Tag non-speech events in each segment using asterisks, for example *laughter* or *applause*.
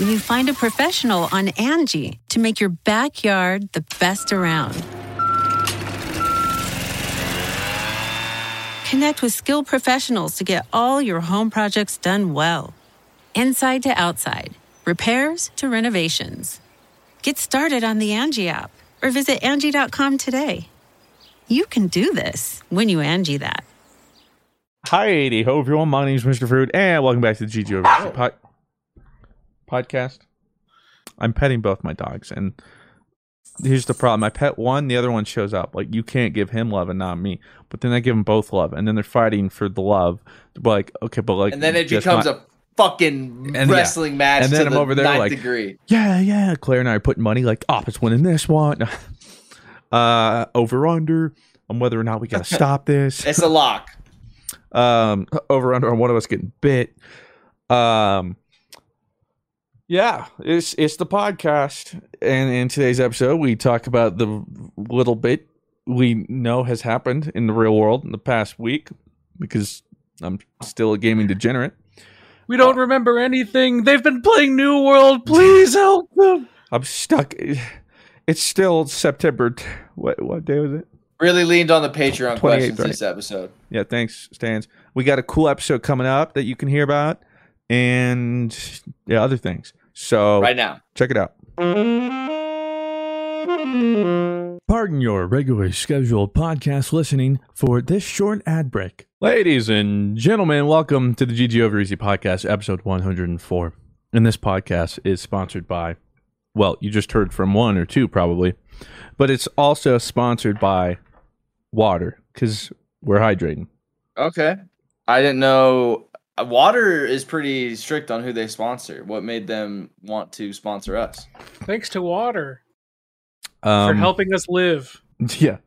When you find a professional on Angie to make your backyard the best around. Connect with skilled professionals to get all your home projects done well. Inside to outside, repairs to renovations. Get started on the Angie app or visit Angie.com today. You can do this when you Angie that. Hi, ho, everyone. My name is Mr. Fruit, and welcome back to the GG pod- podcast. I'm petting both my dogs, and here's the problem: I pet one, the other one shows up. Like you can't give him love and not me, but then I give them both love, and then they're fighting for the love. But like, okay, but like, and then it becomes my- a fucking And yeah. wrestling match. And then to I'm the over there like- degree. yeah, yeah. Claire and I are putting money like, oh, it's winning this one. *laughs* uh, over under on whether or not we got to *laughs* stop this. It's a lock. um over under on one of us getting bit um yeah it's it's the podcast and in today's episode we talk about the little bit we know has happened in the real world in the past week because i'm still a gaming degenerate We don't uh, remember anything. They've been playing New World. Please help them. i'm stuck it's still september t- what what day was it Really leaned on the Patreon questions right. this episode. yeah thanks stans we got a cool episode coming up that you can hear about and yeah other things so Right now. check it out Pardon your regularly scheduled podcast listening for this short ad break. Ladies and gentlemen, welcome to the GG Over Easy podcast, episode 104. And this podcast is sponsored by, well, you just heard from one or two probably, but it's also sponsored by water because we're hydrating. Okay. I didn't know. Uh, Water is pretty strict on who they sponsor. What made them want to sponsor us? Thanks to water Um, for helping us live. *laughs* Yeah.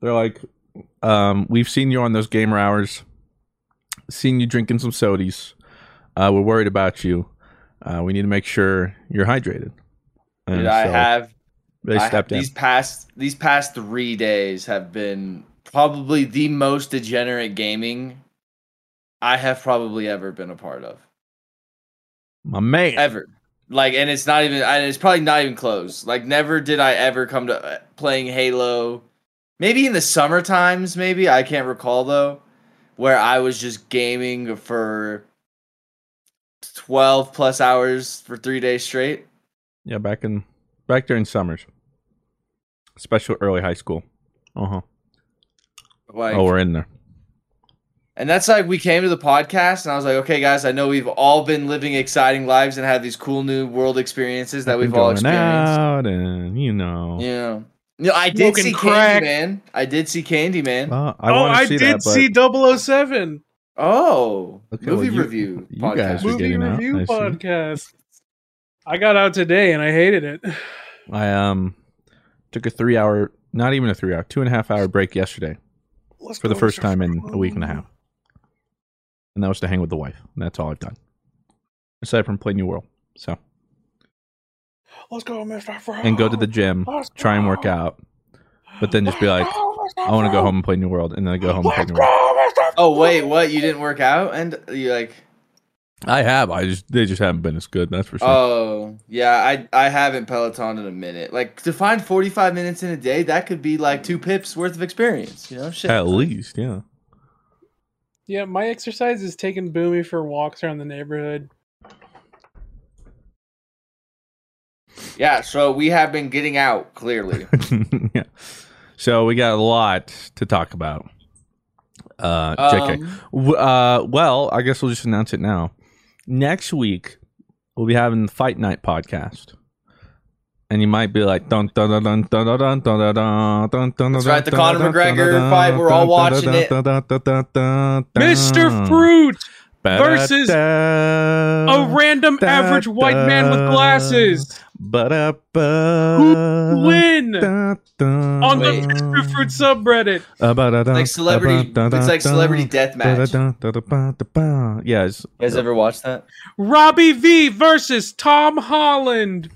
They're like, um, we've seen you on those gamer hours, seen you drinking some sodies. Uh, we're worried about you. Uh, we need to make sure you're hydrated. And Dude, I so have They I- stepped in. these past these past three days have been probably the most degenerate gaming I have probably ever been a part of. My man. Ever. Like, and it's not even. And it's probably not even close. Like, never did I ever come to uh, playing Halo. Maybe in the summer times, maybe I can't recall though, where I was just gaming for twelve plus hours for three days straight. Yeah, back in back during summers, especially early high school. Uh huh. Like, Oh, we're in there. And that's like we came to the podcast and I was like, okay, guys, I know we've all been living exciting lives and had these cool new world experiences that we've Been all going experienced. out, and you know. Yeah. No, I did Smoking see crack. Candyman. I did see Candyman. Well, I oh, want I see did that, but see 007. Oh. Okay, Movie well, you- review You podcast. guys Movie getting out. review I podcast. I got out today and I hated it. *sighs* I um took a three hour, not even a three hour, two and a half hour break yesterday Let's for the first time in a week and a half, and that was to hang with the wife. And that's all I've done, aside from play New World. So Let's go, Mr. Fro. and go to the gym, Let's try and work out, but then just be like, I want to go home and play New World, and then I go home and play New go, World. Mr. Oh wait, what? You didn't work out, and you like? I have. I just they just haven't been as good. That's for sure. Oh yeah, I I haven't Peloton in a minute. Like to find forty five minutes in a day, that could be like two pips worth of experience. You know, shit. At least, yeah. Yeah, my exercise is taking Boomy for walks around the neighborhood. Yeah, so we have been getting out clearly. *laughs* yeah. So we got a lot to talk about. Uh, JK. Um, W- Uh, well, I guess we'll just announce it now. Next week, we'll be having the Fight Night podcast. And you might be like, dun dun dun dun dun dun dun dun dun dun dun. That's right, the Conor McGregor fight, we're all watching it. Mr. Fruit versus a random average white man with glasses. Who win Dun, dun. on the Mr. Fruit subreddit? Uh, Like celebrity- it's like celebrity da, deathmatch. da-da-da. Yeah, it's, you guys ever watched that? Robbie V versus Tom Holland.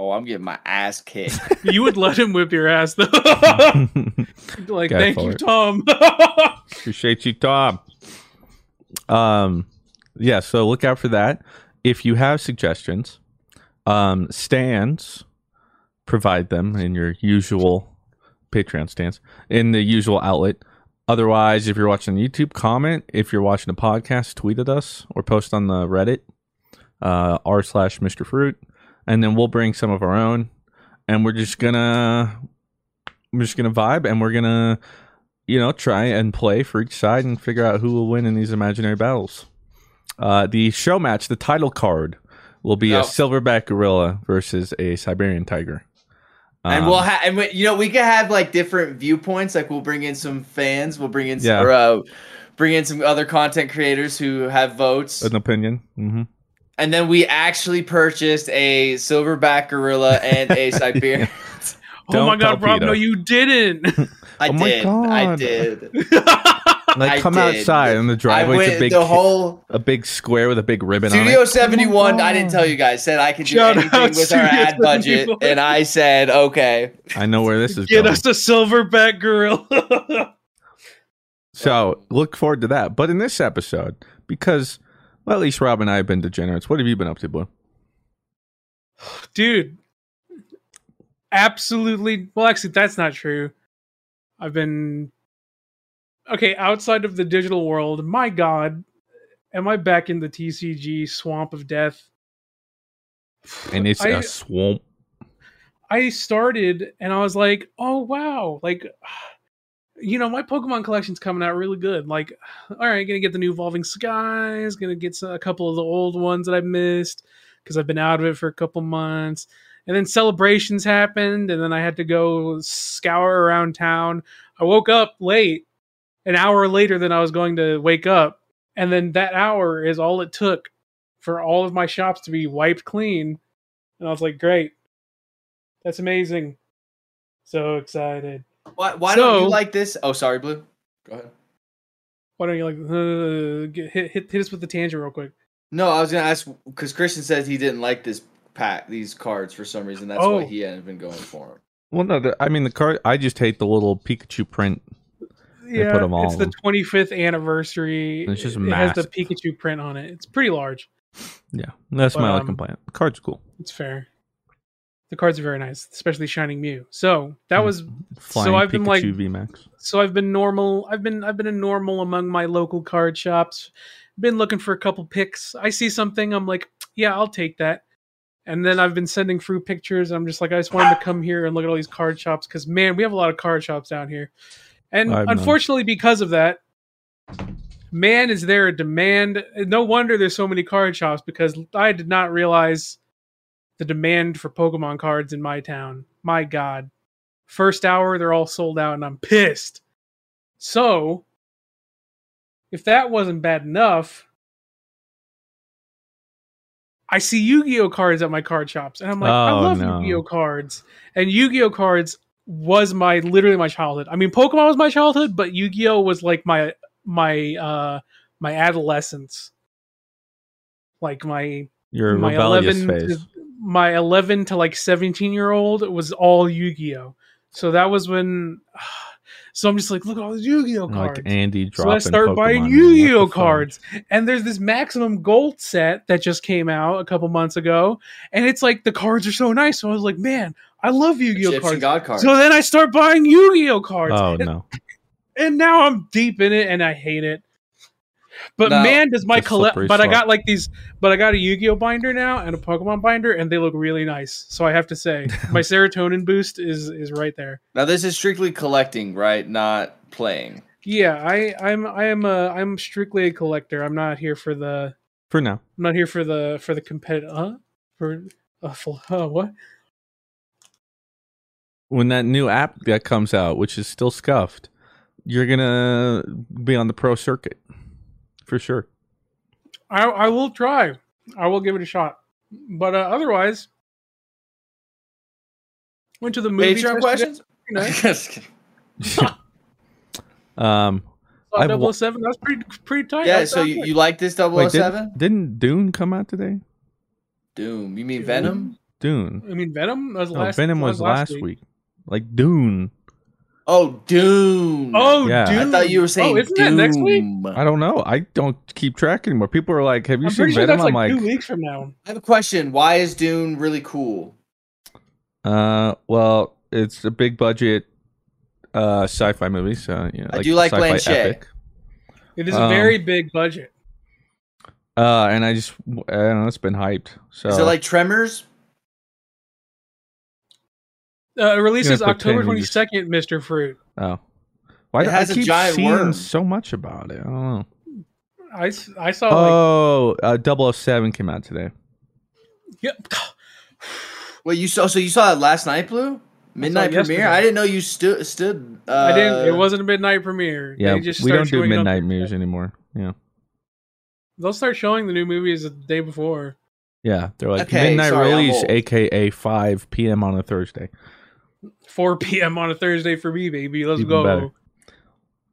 Oh, I'm getting my ass kicked. *laughs* You would let him whip your ass though. *laughs* like, Go thank you, it. Tom. *laughs* Appreciate you, Tom. Um, yeah, so look out for that. If you have suggestions, um, stands, provide them in your usual Patreon stands in the usual outlet. Otherwise, if you're watching YouTube, comment. If you're watching a podcast, tweet at us or post on the Reddit uh, r slash Mr. Fruit, and then we'll bring some of our own, and we're just gonna we're just gonna vibe, and we're gonna you know, try and play for each side and figure out who will win in these imaginary battles. Uh, the show match, the title card, will be Oh. a silverback gorilla versus a Siberian tiger. and Um, we'll have, and we, you know, we could have like different viewpoints. Like we'll bring in some fans. We'll bring in, some, Yeah. or, uh, bring in some other content creators who have votes, an opinion. hmm and then we actually purchased a silverback gorilla and a *laughs* Siberian. oh my god, Rob, Peter. no, you didn't. *laughs* I Oh my did. I did. *laughs* Like, I come did. outside, and the I driveway's went a big, the whole a big square with a big ribbon Studio on it. 71. I didn't tell you guys. Said I could do Shout anything out with our Studio ad budget, and I said okay. I know where this is Get going. us a silverback gorilla. So look forward to that. But in this episode, because well, at least Rob and I have been degenerates. What have you been up to, boy? Dude. Absolutely. Well, actually, that's not true. I've been. Okay, outside of the digital world, my god, am I back in the TCG swamp of death? And it's I- a swamp. I started and I was like, oh wow, like you know, my Pokemon collection's coming out really good. Like, all right, gonna get the new Evolving Skies, gonna get a couple of the old ones that I missed because I've been out of it for a couple months. And then celebrations happened, and then I had to go scour around town. I woke up late, an hour later than I was going to wake up, and then that hour is all it took for all of my shops to be wiped clean. And I was like, great. That's amazing. So excited. Why, why don't you like this? Oh, sorry, Blue. Go ahead. Why don't you like uh, get, hit, hit hit us with the tangent real quick? No, I was gonna ask because Christian says he didn't like this pack, these cards for some reason. That's Oh. why he hadn't been going for them. Well, no, the, I mean the card. I just hate the little Pikachu print. Yeah, put 'em all it's the 25th anniversary. It's just it has the. Pikachu print on it. It's pretty large. Yeah, that's my But, only um, complaint. The card's cool. It's fair. The cards are very nice, especially Shining Mew. So that mm. was Flying so I've been like VMAX. so I've been normal. I've been I've been a normal among my local card shops. Been looking for a couple picks. I see something, I'm like, yeah, I'll take that. And then I've been sending through pictures. I'm just like, I just wanted to come here and look at all these card shops because man, we have a lot of card shops down here. And I have none. unfortunately, because of that, man, is there a demand? No wonder there's so many card shops because I did not realize the demand for Pokemon cards in my town. My God. First hour, they're all sold out, and I'm pissed. So, if that wasn't bad enough, I see Yu-Gi-Oh cards at my card shops, and I'm like, I Oh, love no. Yu-Gi-Oh cards, and Yu-Gi-Oh cards was my literally my childhood. I mean, Pokemon was my childhood, but Yu-Gi-Oh was like my my uh my adolescence, like my Your my rebellious 11 phase. to, my 11 to like 17 year old was all Yu-Gi-Oh. So that was when *sighs* so I'm just like look at all these Yu-Gi-Oh cards. Like Andy so dropping I start buying Yu-Gi-Oh What the fuck? cards. And there's this maximum gold set that just came out a couple months ago and it's like the cards are so nice. So I was like, "Man, I love Yu-Gi-Oh cards." God cards. So then I start buying Yu-Gi-Oh cards. Oh and, no. and now I'm deep in it and I hate it. But No, man, does my collect. slippery But I got like these. But I got a Yu-Gi-Oh binder now and a Pokemon binder, and they look really nice. So I have to say, *laughs* my serotonin boost is is right there. Now this is strictly collecting, right? Not playing. Yeah, I I'm I am a I'm strictly a collector. I'm not here for the For now. I'm not here for the for the competitive. Huh? For uh, for, uh, what? When that new app that comes out, which is still scuffed, you're gonna be on the pro circuit. For sure. I I will try. I will give it a shot. But uh, otherwise, went to the movie. Patreon questions? Nice. *laughs* *laughs* Um I've wa- Double seven. That's pretty pretty tight. yeah, That's so you, you like this wait, 007? didn't, didn't Dune come out today? Doom. You mean Venom? Dune. I mean, Venom was No, last. Venom was last week. Like Dune. Oh, Doom. Oh, Yeah. dude! I thought you were saying Oh, isn't that next week? I don't know. I don't keep track anymore. People are like, "Have you I'm seen pretty sure Venom?" that's I'm like, like, two weeks from now. I have a question. Why is Dune really cool? Uh, well, it's a big budget uh sci-fi movie, so you know, I do like sci-fi epic. It is a Um, very big budget. Uh, and I just I don't know, it's been hyped. So Is it like Tremors? Uh, it releases October pretend twenty we just- second, Mister Fruit. oh, why It do has I a keep giant seeing worm. so much about it? I don't know. I, s- I saw like Oh, uh, 007 came out today. yep. *sighs* Wait, you saw? So you saw it last night, Blue? Midnight yesterday. premiere. I didn't know you stood stood. Uh, I didn't. It wasn't a midnight premiere. Yeah, They just we don't do showing it on midnight Thursday. news anymore. Yeah, They'll start showing the new movies the day before. yeah. They're like Okay, midnight sorry, release, aka 5 p.m. on a Thursday. 4 *laughs* p.m. on a Thursday for me, baby. Let's Even go. better.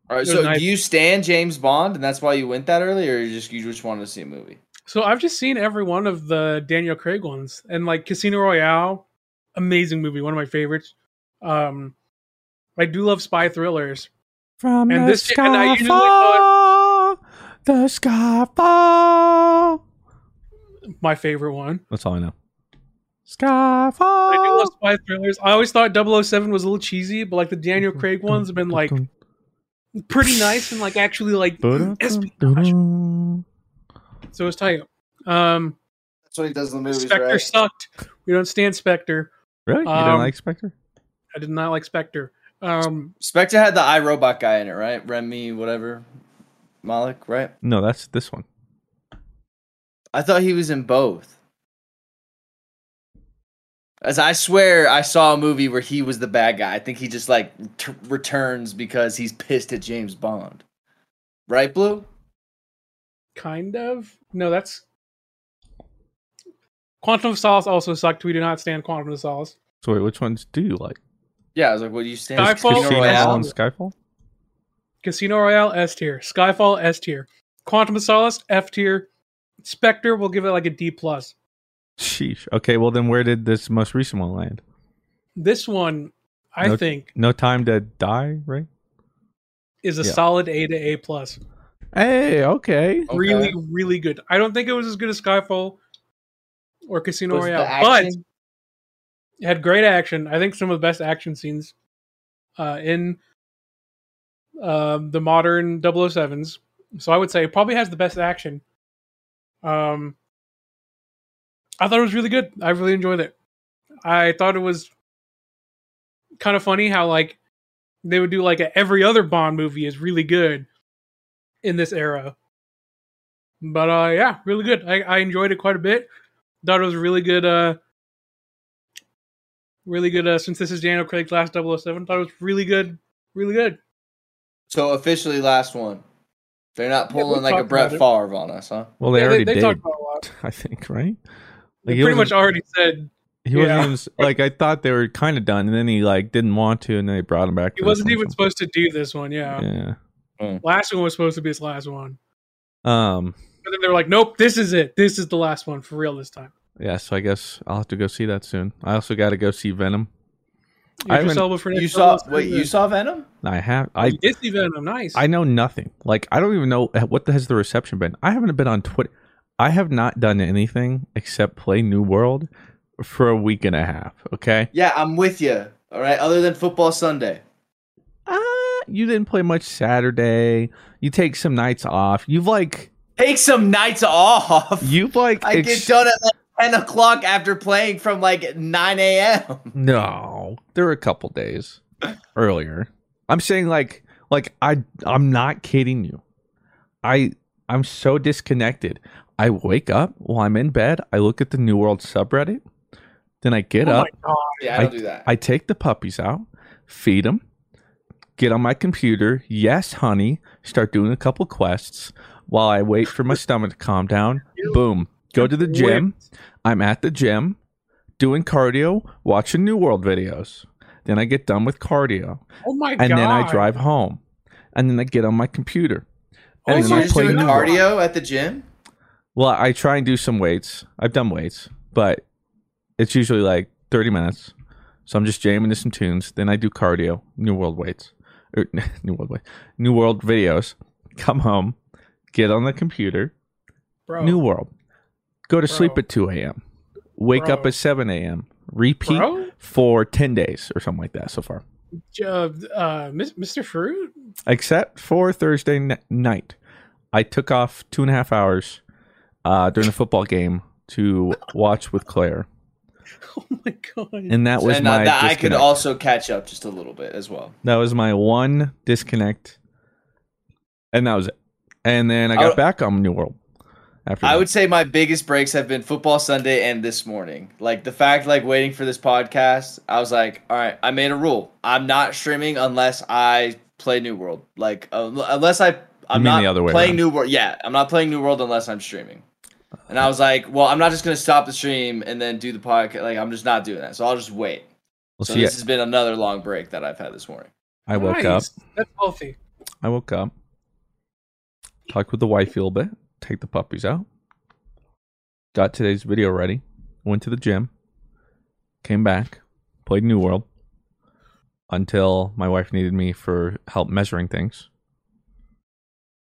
All right. So nice. do you stand James Bond, and that's why you went that early, or you just you just wanted to see a movie? So I've just seen every one of the Daniel Craig ones, and like Casino Royale, amazing movie, one of my favorites. Um, I do love spy thrillers. From And the this- and I usually skyfall, the skyfall. My favorite one. That's all I know. Skyfall. I do love spy thrillers. I always thought 007 was a little cheesy, but like the Daniel Craig ones have been like pretty nice and like actually like espionage. So it's tight. Um, That's what he does in the movies, Spectre right? sucked. We don't stand Spectre. Really? You Um, didn't like Spectre? I did not like Spectre. Um, Spectre had the iRobot guy in it, right? Rami, whatever, Malek, right? No, that's this one. I thought he was in both. As I swear, I saw a movie where he was the bad guy. I think he just like t- returns because he's pissed at James Bond. Right, Blue? kind of. No, that's Quantum of Solace also sucked. We do not stand Quantum of Solace. So wait, which ones do you like? Yeah, I was like, what do you stand? Skyfall, Casino Casino Royale? and Skyfall? Casino Royale S tier. Skyfall S tier. Quantum of Solace F tier. Spectre will give it like a D plus. Sheesh. Okay, well then where did this most recent one land? This one, I No- think, No Time to Die, right? is a Yeah. solid A to A plus. Hey, okay. Okay. Really, really good. I don't think it was as good as Skyfall or Casino Was Royale, but it had great action. I think some of the best action scenes uh, in um, the modern 007s. So I would say it probably has the best action. Um, I thought it was really good. I really enjoyed it. I thought it was kind of funny how like they would do like a, every other Bond movie is really good in this era. But uh yeah, really good. I, I enjoyed it quite a bit. Thought it was a really good uh really good uh since this is Daniel Craig's last 007, thought it was really good, really good. So officially, last one They're not Yeah, pulling like a talked Brett Favre on us, huh? Well, they Yeah, already they, did. talked about a lot. *laughs* I think, right? They he pretty much already said He wasn't even like I thought they were kind of done, and then he like didn't want to, and then they brought him back. he wasn't even supposed to do this one. Yeah. Yeah. last one was supposed to be his last one, Um. but then they were like, "Nope, this is it. This is the last one for real this time." Yeah. So I guess I'll have to go see that soon. I also got to go see Venom. I Idris for You saw Elba's wait, in you saw Venom? I have. I you did see Venom. Nice. I know nothing. Like I don't even know what the, has the reception been. I haven't been on Twitter. I have not done anything except play New World for a week and a half. Okay. Yeah, I'm with you. All right, other than football Sunday. Uh, you didn't play much Saturday. You take some nights off. You've like Take some nights off. you've like I ex- get done at like ten o'clock after playing from like nine a.m. No, there were a couple days earlier. I'm saying like like I I'm not kidding you. I I'm so disconnected. I wake up while I'm in bed. I look at the New World subreddit. Then I get oh up. my god. Yeah, I don't do that. I take the puppies out, feed them, get on my computer. Yes, honey. Start doing a couple quests while I wait for my *laughs* stomach to calm down. Boom. Go to the gym. I'm at the gym doing cardio, watching New World videos. Then I get done with cardio. Oh my god And god. then I drive home. And then I get on my computer. Oh And so then you're I play doing cardio at the gym? Well, I try and do some weights. I've done weights, but it's usually like 30 minutes. So I'm just jamming to some tunes. Then I do cardio, New World weights, or *laughs* New World weights, New World videos. Come home, get on the computer, Bro. New World. Go to sleep at 2 a.m. Wake up at 7 a.m. Repeat Bro? for 10 days or something like that so far. Uh, uh, Mr. Fruit. Except for Thursday n- night. I took off two and a half hours uh, during the football game to watch with Claire. *laughs* Oh my god. and that was and uh, my that I could also catch up just a little bit as well. that was my one disconnect, and that was it. And then I I got would- back on New World. After I that. would say my biggest breaks have been football Sunday and this morning. Like the fact, like waiting for this podcast, I was like, all right, I made a rule. I'm not streaming unless I play New World. Like uh, unless I, I'm mean not the other way playing around. New World. Yeah, I'm not playing New World unless I'm streaming. And I was like, well, I'm not just gonna stop the stream and then do the podcast. Like I'm just not doing that. So I'll just wait. Well, so see, this has been another long break that I've had this morning. I woke up. That's healthy. I woke up. Talked with the wife a little bit. Take the puppies out. Got today's video ready. Went to the gym. Came back. Played New World. Until my wife needed me for help measuring things.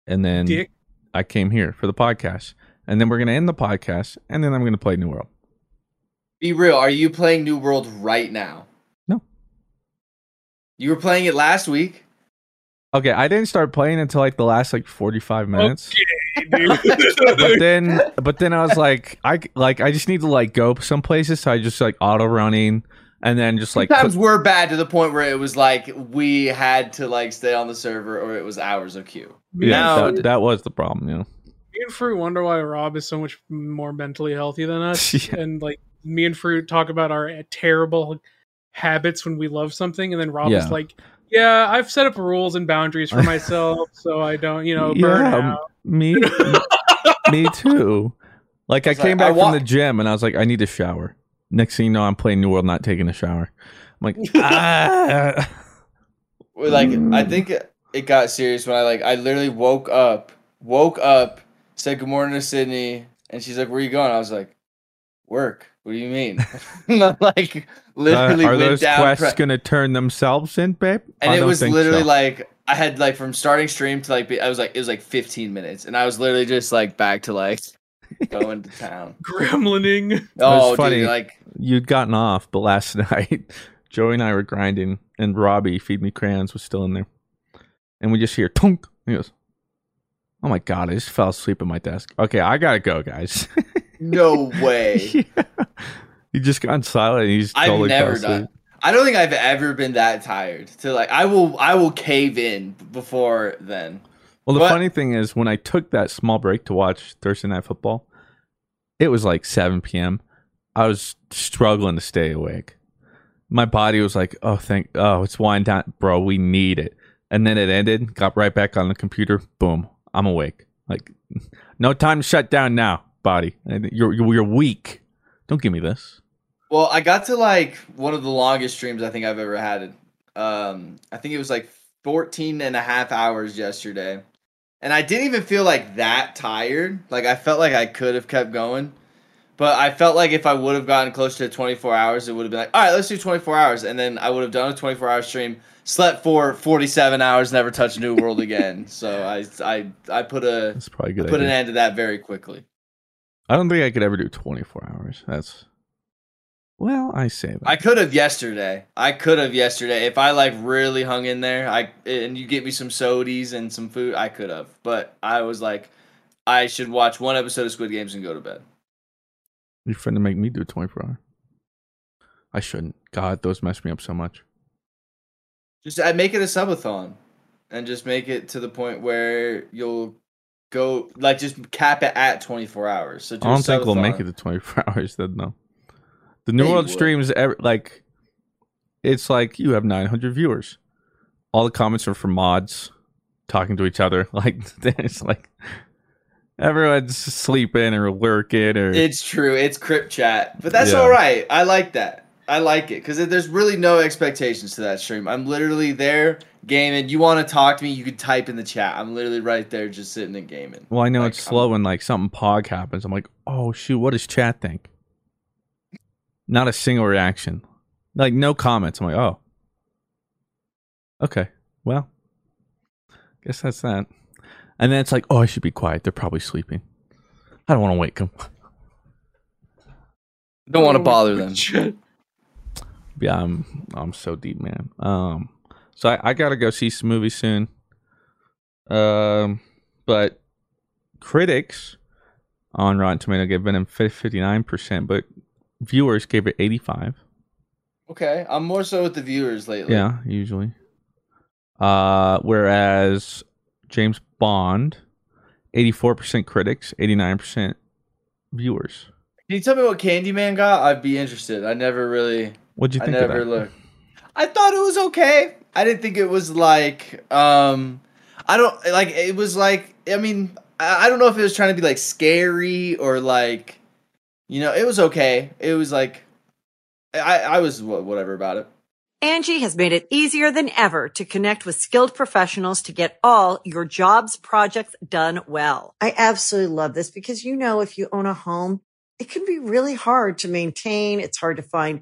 And then Dick. I came here for the podcast. And then we're going to end the podcast. And then I'm going to play New World. Be real. Are you playing New World right now? No. You were playing it last week. Okay, I didn't start playing until like the last like 45 minutes. Okay, dude. but then but then I was like I like I just need to like go some places so I just like auto running and then just like Sometimes put- we're bad to the point where it was like we had to like stay on the server or it was hours of queue. Yeah, Now- that, that was the problem, you know. Me and Fruit wonder why Rob is so much more mentally healthy than *laughs* us. Yeah. And like me and Fruit talk about our terrible habits when we love something, and then Rob Yeah. is like, "Yeah, I've set up rules and boundaries for myself, *laughs* so I don't, you know, burn Yeah, out." Me *laughs* me too. Like I was came like, I back from wa- the gym and I was like I need a shower. Next thing you know I'm playing New World not taking a shower. I'm like ah. Like I think it got serious when I like I literally woke up, woke up, said good morning to Sydney, and she's like, "Where you going?" I was like, "Work." What do you mean? *laughs* *laughs* And I'm like Uh, literally are went those down, quests pre- going to turn themselves in, babe? and I it was literally so. like I had like from starting stream to like be, I was like it was like 15 minutes, and I was literally just like back to like *laughs* going to town. Gremlining. Oh, funny. dude, like you'd gotten off, but last night Joey and I were grinding, and Robbie feed me crayons was still in there, and we just hear tunk. He goes, "Oh my god, I just fell asleep at my desk." Okay, I gotta go, guys. *laughs* no way. *laughs* yeah. He just got silent. And he's I've totally fell never done. I don't think I've ever been that tired to like. I will. I will cave in before then. Well, the But- funny thing is, when I took that small break to watch Thursday Night Football, it was like 7 p.m. I was struggling to stay awake. My body was like, "Oh, thank, oh, it's wind down, bro. We need it." And then it ended. Got right back on the computer. Boom. I'm awake. Like, no time to shut down now, body. You're you're, weak. Don't give me this. Well, I got to like one of the longest streams I think I've ever had. Um, I think it was like 14 and a half hours yesterday. And I didn't even feel like that tired. Like I felt like I could have kept going. But I felt like if I would have gotten close to 24 hours, it would have been like, all right, let's do 24 hours. And then I would have done a 24 hour stream, slept for 47 hours, never touched New World again. *laughs* so I, I, I put a, That's probably a I good. put an end to that very quickly. I don't think I could ever do 24 hours. That's well, I say that. I could have yesterday. I could have yesterday if I like really hung in there. I and you get me some sodies and some food. I could have, but I was like, I should watch one episode of Squid Games and go to bed. You're trying to make me do 24 hours. I shouldn't. God, those mess me up so much. Just I make it a subathon, and just make it to the point where you'll go like just cap it at twenty four hours. So I don't think we'll make it to 24 *laughs* hours. Then no. The New World would. streams, ever, like, it's like you have 900 viewers. All the comments are from mods talking to each other. *laughs* Like, *laughs* it's like everyone's sleeping or working or. It's true. It's crypt chat, but that's Yeah. all right. I like that. I like it because there's really no expectations to that stream. I'm literally there gaming. You want to talk to me? You can type in the chat. I'm literally right there, just sitting and gaming. well, I know Like, it's slow when like something pog happens. I'm like, oh shoot, what does chat think? Not a single reaction, like no comments. I'm like, oh, okay, well, guess that's that. And then it's like, oh, I should be quiet. They're probably sleeping. I don't want to wake them. Don't want to bother them. *laughs* Yeah, I'm I'm so deep, man. Um, so I, I gotta go see some movies soon. Um, but critics on Rotten Tomato gave Venom fifty nine percent, but viewers gave it eighty five. Okay, I'm more so with the viewers lately. Yeah, usually. Uh, whereas James Bond, eighty four percent critics, eighty nine percent viewers. Can you tell me what Candyman got? I'd be interested. I never really. What'd you I think of never that? looked. I thought it was okay. I didn't think it was like um I don't like it was like I mean I, I don't know if it was trying to be like scary or like you know, it was okay. It was like I I was whatever about it. Angie has made it easier than ever to connect with skilled professionals to get all your jobs projects done well. I absolutely love this because, you know, if you own a home, it can be really hard to maintain. It's hard to find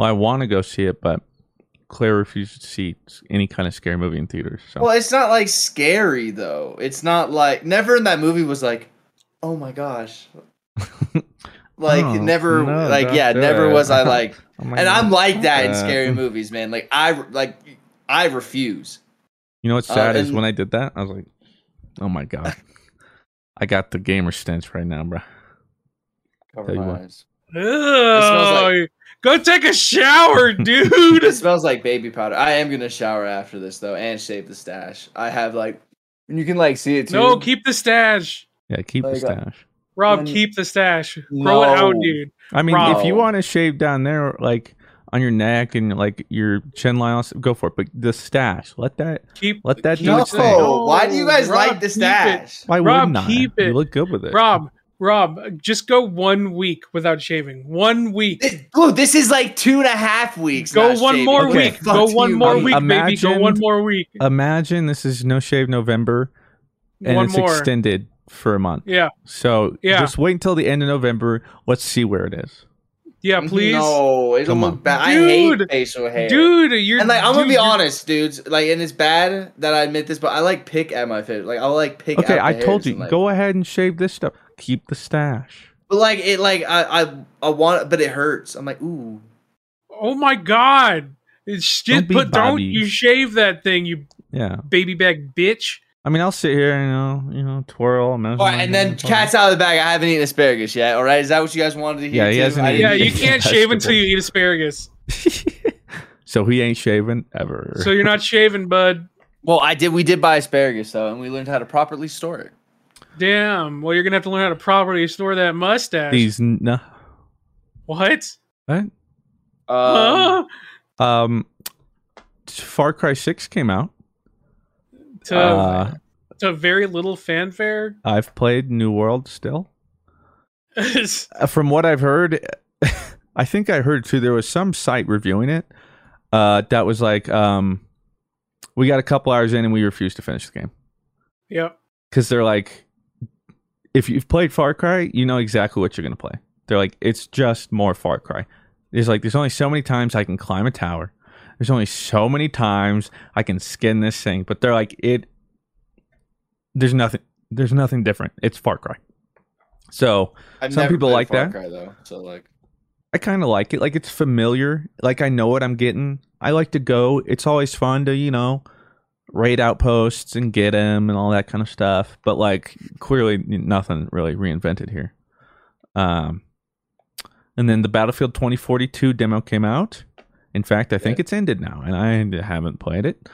Well, I want to go see it, but Claire refused to see any kind of scary movie in theaters. So Well, it's not like scary though. It's not like never in that movie was like, "Oh my gosh." *laughs* like Oh, never no, like yeah, never it. was I *laughs* like Oh my and I'm like that in uh, scary movies, man. Like I like I refuse. You know what's Uh, sad is when I did that, I was like, "Oh my god, I got the gamer stench right now, bro." Cover Tell you my what. eyes. Ugh. Go take a shower, *laughs* dude. It smells like baby powder. I am gonna shower after this though, and shave the stash. I have like And you can like see it too. No, keep the stash. Yeah, keep the Like, uh, stash. Rob, When- keep the stash. Grow it out, dude. I mean, if you want to shave down there, like on your neck and like your chin line, also, go for it. But the stash, let that Keep let that do no. its thing. Why do you guys Rob, like the stash? Why Rob, wouldn't I? keep You look good with it. Rob, Rob, just go one week without shaving. One week. This, dude, this is like two and a half weeks. Go one shaving. more Okay. week. Go one you, more buddy. week, baby. Go Imagine- one more week. Imagine this is no shave November, and one it's more. extended for a month. Yeah, So Yeah. just wait until the end of November. Let's see where it is. yeah, mm-hmm. please, No, it'll Come look on. bad. I hate Dude. facial hair. dude. You're And like I'm gonna be honest, dudes. Like, and it's bad that I admit this, but I like pick at my face. Like I'll like pick. Okay, out I told hairs you. and, like- Go ahead and shave this stuff. Keep the stash. But like it, like I, I, I want, but it hurts. I'm like, ooh. Oh my god! It's Don't just, be but don't you shave that thing, you Yeah. baby bag bitch. I mean, I'll sit here and you know, you know, twirl. All right, and then cat's out of the bag. I haven't eaten asparagus yet. All right, is that what you guys wanted to hear? Yeah, he hasn't eaten- Yeah, you can't shave until you eat asparagus. *laughs* so he ain't shaving ever. So you're not shaving, bud. Well, I did. We did buy asparagus though, and we learned how to properly store it. Damn. Well, you're gonna have to learn how to properly store that mustache. These no. what? What? Um, Huh? *gasps* Um, Far Cry Six came out. To Uh, to very little fanfare. I've played New World still. *laughs* Uh, From what I've heard, *laughs* I think I heard too. There was some site reviewing it uh, that was like, um, we got a couple hours in and we refused to finish the game yep. because they're like, if you've played Far Cry, you know exactly what you're gonna play. They're like, it's just more Far Cry. There's like, there's only so many times I can climb a tower. There's only so many times I can skin this thing, but they're like, it. There's nothing. There's nothing different. It's Far Cry. So I've some people like Far that. Cry, though, so like, I kind of like it. Like it's familiar. Like I know what I'm getting. I like to go. It's always fun to you know raid outposts and get them and all that kind of stuff. But like clearly nothing really reinvented here. Um, and then the Battlefield 2042 demo came out. In fact, I think it's ended now, and I haven't played it.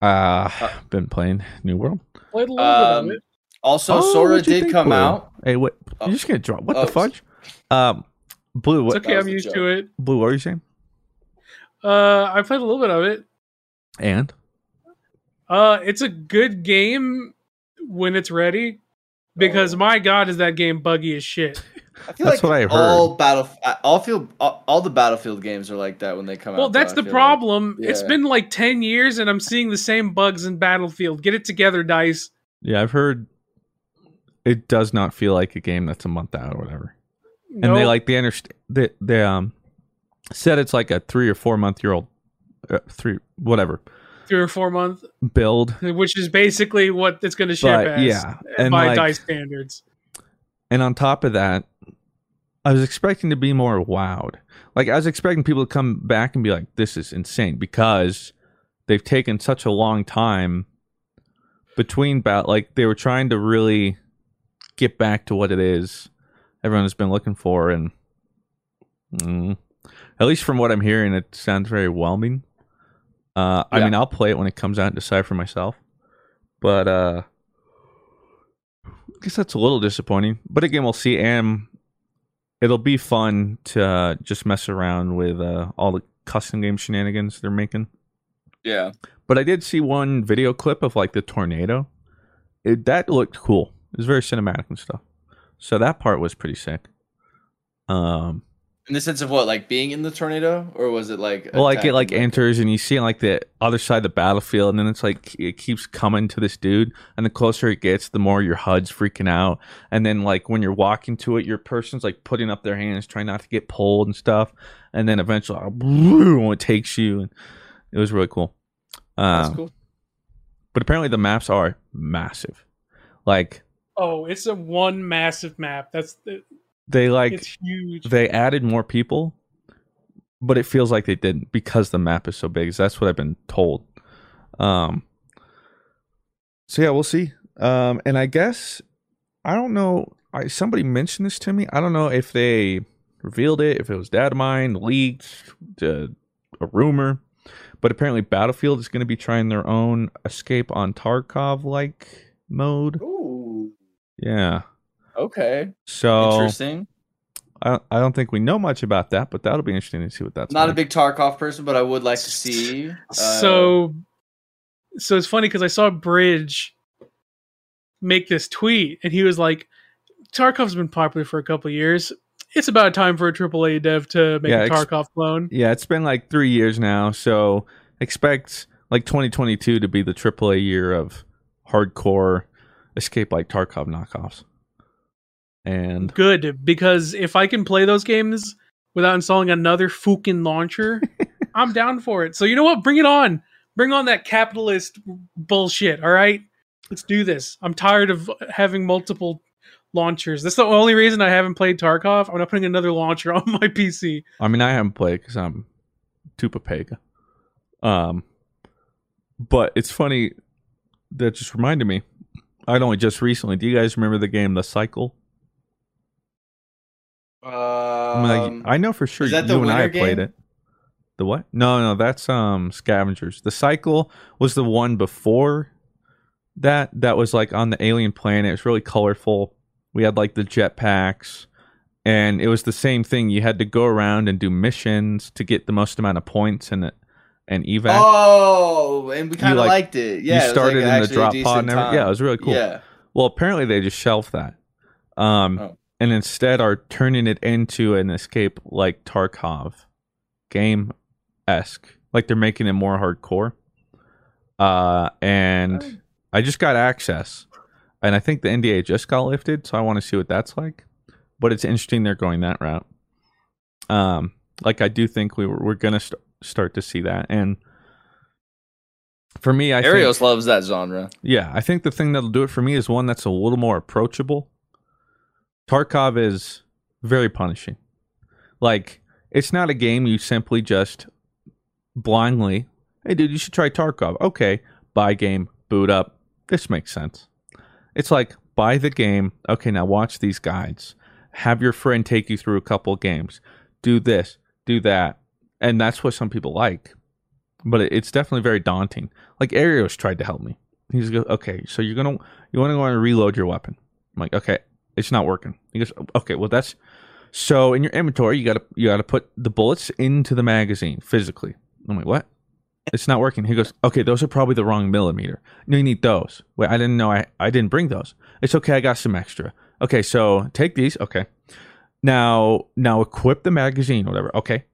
Uh, been playing New World. Played a little bit of um, it. also Oh, Sora did think, come Blue? out. Hey, what? Oh. You're just gonna drop? What Oh, the fudge? Um, Blue. It's okay. I'm used joke. to it. Blue. What are you saying? Uh, I played a little bit of it. And Uh, it's a good game when it's ready. Because Oh. my god, is that game buggy as shit. *laughs* I feel That's like what I heard. all battle, all field, all, all the Battlefield games are like that when they come Well, out. Well, that's though, the I feel problem. It's been like ten years, and I'm seeing the same bugs in Battlefield. Get it together, Dice. yeah, I've heard it does not feel like a game that's a month out or whatever. And they like they understand they they um said it's like a three or four month year old uh, three whatever three or four month build. which is basically what it's going to ship But, as. yeah, and by like- Dice standards. And on top of that, I was expecting to be more wowed. Like I was expecting people to come back and be like, "This is insane," because they've taken such a long time between bat. Like they were trying to really get back to what it is everyone has been looking for, and mm, at least from what I'm hearing, it sounds very whelming. Uh, I mean, I'll play it when it comes out and decide for myself, but uh, I guess that's a little disappointing. But again, we'll see. And it'll be fun to uh, just mess around with uh, all the custom game shenanigans they're making. Yeah. But I did see one video clip of like the tornado. It, that looked cool. It was very cinematic and stuff. So that part was pretty sick. Um, In the sense of what, like being in the tornado, or was it like? well, like it like enters and you see like the other side of the battlefield, and then it's like it keeps coming to this dude, and the closer it gets, the more your HUD's freaking out, and then like when you're walking to it, your person's like putting up their hands, trying not to get pulled and stuff, and then eventually, boom, *laughs* it takes you, and it was really cool. That's Um, cool. But apparently, the maps are massive. Like Oh, it's a one massive map. That's the, they like they added more people, but it feels like they didn't because the map is so big. That's what I've been told. Um. So yeah, we'll see. Um, and I guess I don't know. I somebody mentioned this to me. I don't know if they revealed it, if it was data mine, leaked, uh, a rumor. But apparently, Battlefield is going to be trying their own Escape on Tarkov like mode. Ooh. Yeah. Okay. So Interesting. I, I don't think we know much about that, but that'll be interesting to see what that's Not a big Tarkov person, but I would like to see. uh, so so it's funny because I saw Bridge make this tweet and he was like, Tarkov's been popular for a couple of years. It's about time for a AAA dev to make Yeah, a ex- Tarkov clone. Yeah, it's been like three years now, so expect like 2022 to be the AAA year of hardcore escape like Tarkov knockoffs. And Good, because if I can play those games without installing another fucking launcher, *laughs* I'm down for it. So you know what? Bring it on. Bring on that capitalist bullshit. All right, let's do this. I'm tired of having multiple launchers. That's the only reason I haven't played Tarkov. I'm not putting another launcher *laughs* on my PC. I mean, I haven't played because I'm Tupapega. Um, but it's funny that just reminded me. I'd only just recently. Do you guys remember the game The Cycle? I, like, Um, I know for sure that you and I have played it. The what? No, no, that's um Scavengers. The Cycle was the one before that. That was like on the alien planet. It was really colorful. We had like the jetpacks, and it was the same thing. You had to go around and do missions to get the most amount of points and and evac. Oh, and we kind of like- liked it. Yeah, it you was, like, started in the drop pod and everything. Yeah, it was really cool. Yeah. Well, apparently they just shelved that. Um, Oh. And instead are turning it into an escape like Tarkov game esque. Like they're making it more hardcore. Uh, and I just got access, and I think the NDA just got lifted, so I want to see what that's like. But it's interesting they're going that route. Um, like I do think we were, we're gonna st- start to see that, and for me, I think, Arios loves that genre. yeah, I think the thing that'll do it for me is one that's a little more approachable. Tarkov is very punishing. Like, it's not a game you simply just blindly, hey, dude, you should try Tarkov. Okay, buy game, boot up. This makes sense. It's like, buy the game. Okay, now watch these guides. Have your friend take you through a couple games. Do this, do that. And that's what some people like. But it's definitely very daunting. Like Arios tried to help me. He's go, okay, so you're gonna you want to go and reload your weapon. I'm like, okay, it's not working. He goes, oh, okay, well that's so in your inventory you gotta you gotta put the bullets into the magazine physically. I'm like, what? It's not working. He goes, okay, those are probably the wrong millimeter. No, you need those. Wait, I didn't know I I didn't bring those. It's okay, I got some extra. Okay, so take these. Okay, now now equip the magazine, whatever. Okay,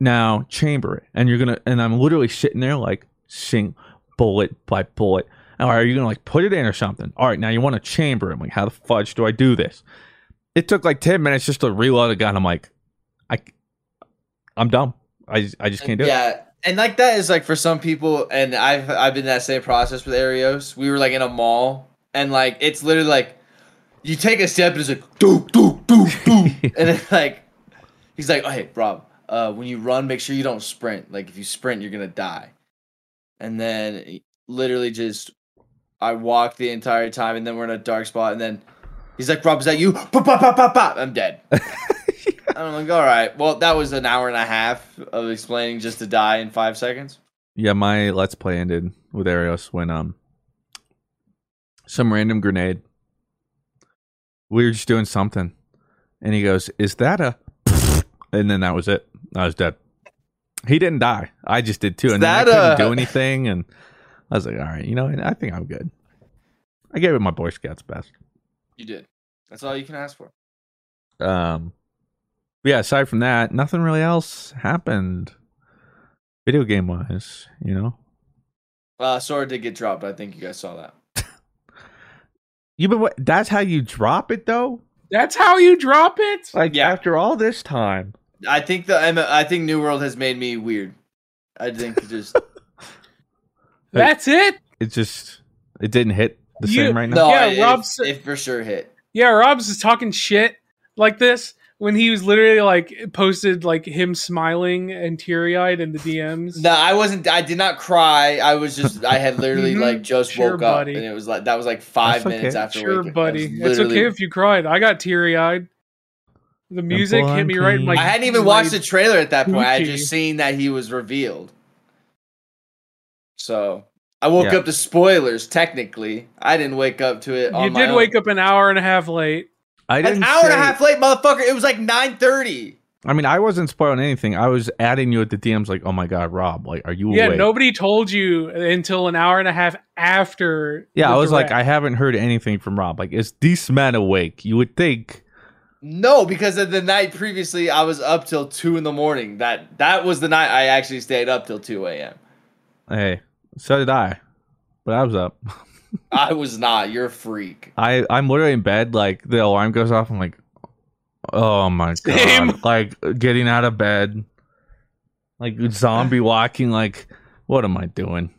now chamber it, and you're gonna and I'm literally sitting there like sing bullet by bullet. All right, are you gonna like put it in or something? All right, now you want to chamber it. I'm like, how the fudge do I do this? It took like ten minutes just to reload a gun. I'm like, I, I'm dumb. I I just can't do it. Yeah, and like that is like for some people, and I've I've been in that same process with Arios. We were like in a mall, and like it's literally like you take a step, and it's like do do do do, and then like he's like, oh, hey, Rob, uh, when you run, make sure you don't sprint. Like if you sprint, you're gonna die. And then literally just I walk the entire time, and then we're in a dark spot, and then he's like, Rob, is that you? Pop, pop, pop, pop, pop. I'm dead. *laughs* I'm like, all right. Well, that was an hour and a half of explaining just to die in five seconds. Yeah, my let's play ended with Arios when um some random grenade. We were just doing something, and he goes, "Is that a?" *laughs* And then that was it. I was dead. He didn't die. I just did too, and then I couldn't a- do anything. And I was like, "All right, you know, I think I'm good." I gave it my Boy Scouts best. You did. That's all you can ask for. Um, but yeah. Aside from that, nothing really else happened, video game wise. You know, Uh, Sora did get dropped. I think you guys saw that. *laughs* you but what? That's how you drop it, though. That's how you drop it. Like Yeah. after all this time. I think the I'm- I think New World has made me weird. I think it just *laughs* That's it. It just it didn't hit the You- same right now. no. Yeah, it, Rob's- it, it for sure hit. Yeah, Rob's is talking shit like this when he was literally like posted like him smiling and teary eyed in the DMs. No, I wasn't. I did not cry. I was just. I had literally Mhm. *laughs* like just Sure, woke up, and it was like that was like five That's minutes okay. after Sure, waking. I buddy. was It's literally- okay if you cried. I got teary eyed. The music hit me right in my. I hadn't even watched the trailer at that point. I had Gucci. just seen that he was revealed. So I woke Yeah. up to spoilers. Technically, I didn't wake up to it. On You my did own. wake up an hour and a half late. I didn't hour and a half late, motherfucker. It was like nine thirty. I mean, I wasn't spoiling anything. I was adding you at the DMs, like, "Oh my god, Rob, like, are you awake? Yeah, awake?" nobody told you until an hour and a half after. Yeah, I was like. I haven't heard anything from Rob. Like, is this man awake? You would think. No, because of the night previously, I was up till two in the morning. That that was the night I actually stayed up till two a.m. Hey, so did I, but I was up. *laughs* I was not. You're a freak. I I'm literally in bed. Like the alarm goes off. I'm like, oh my Same. god! Like getting out of bed, like zombie walking. Like, what am I doing?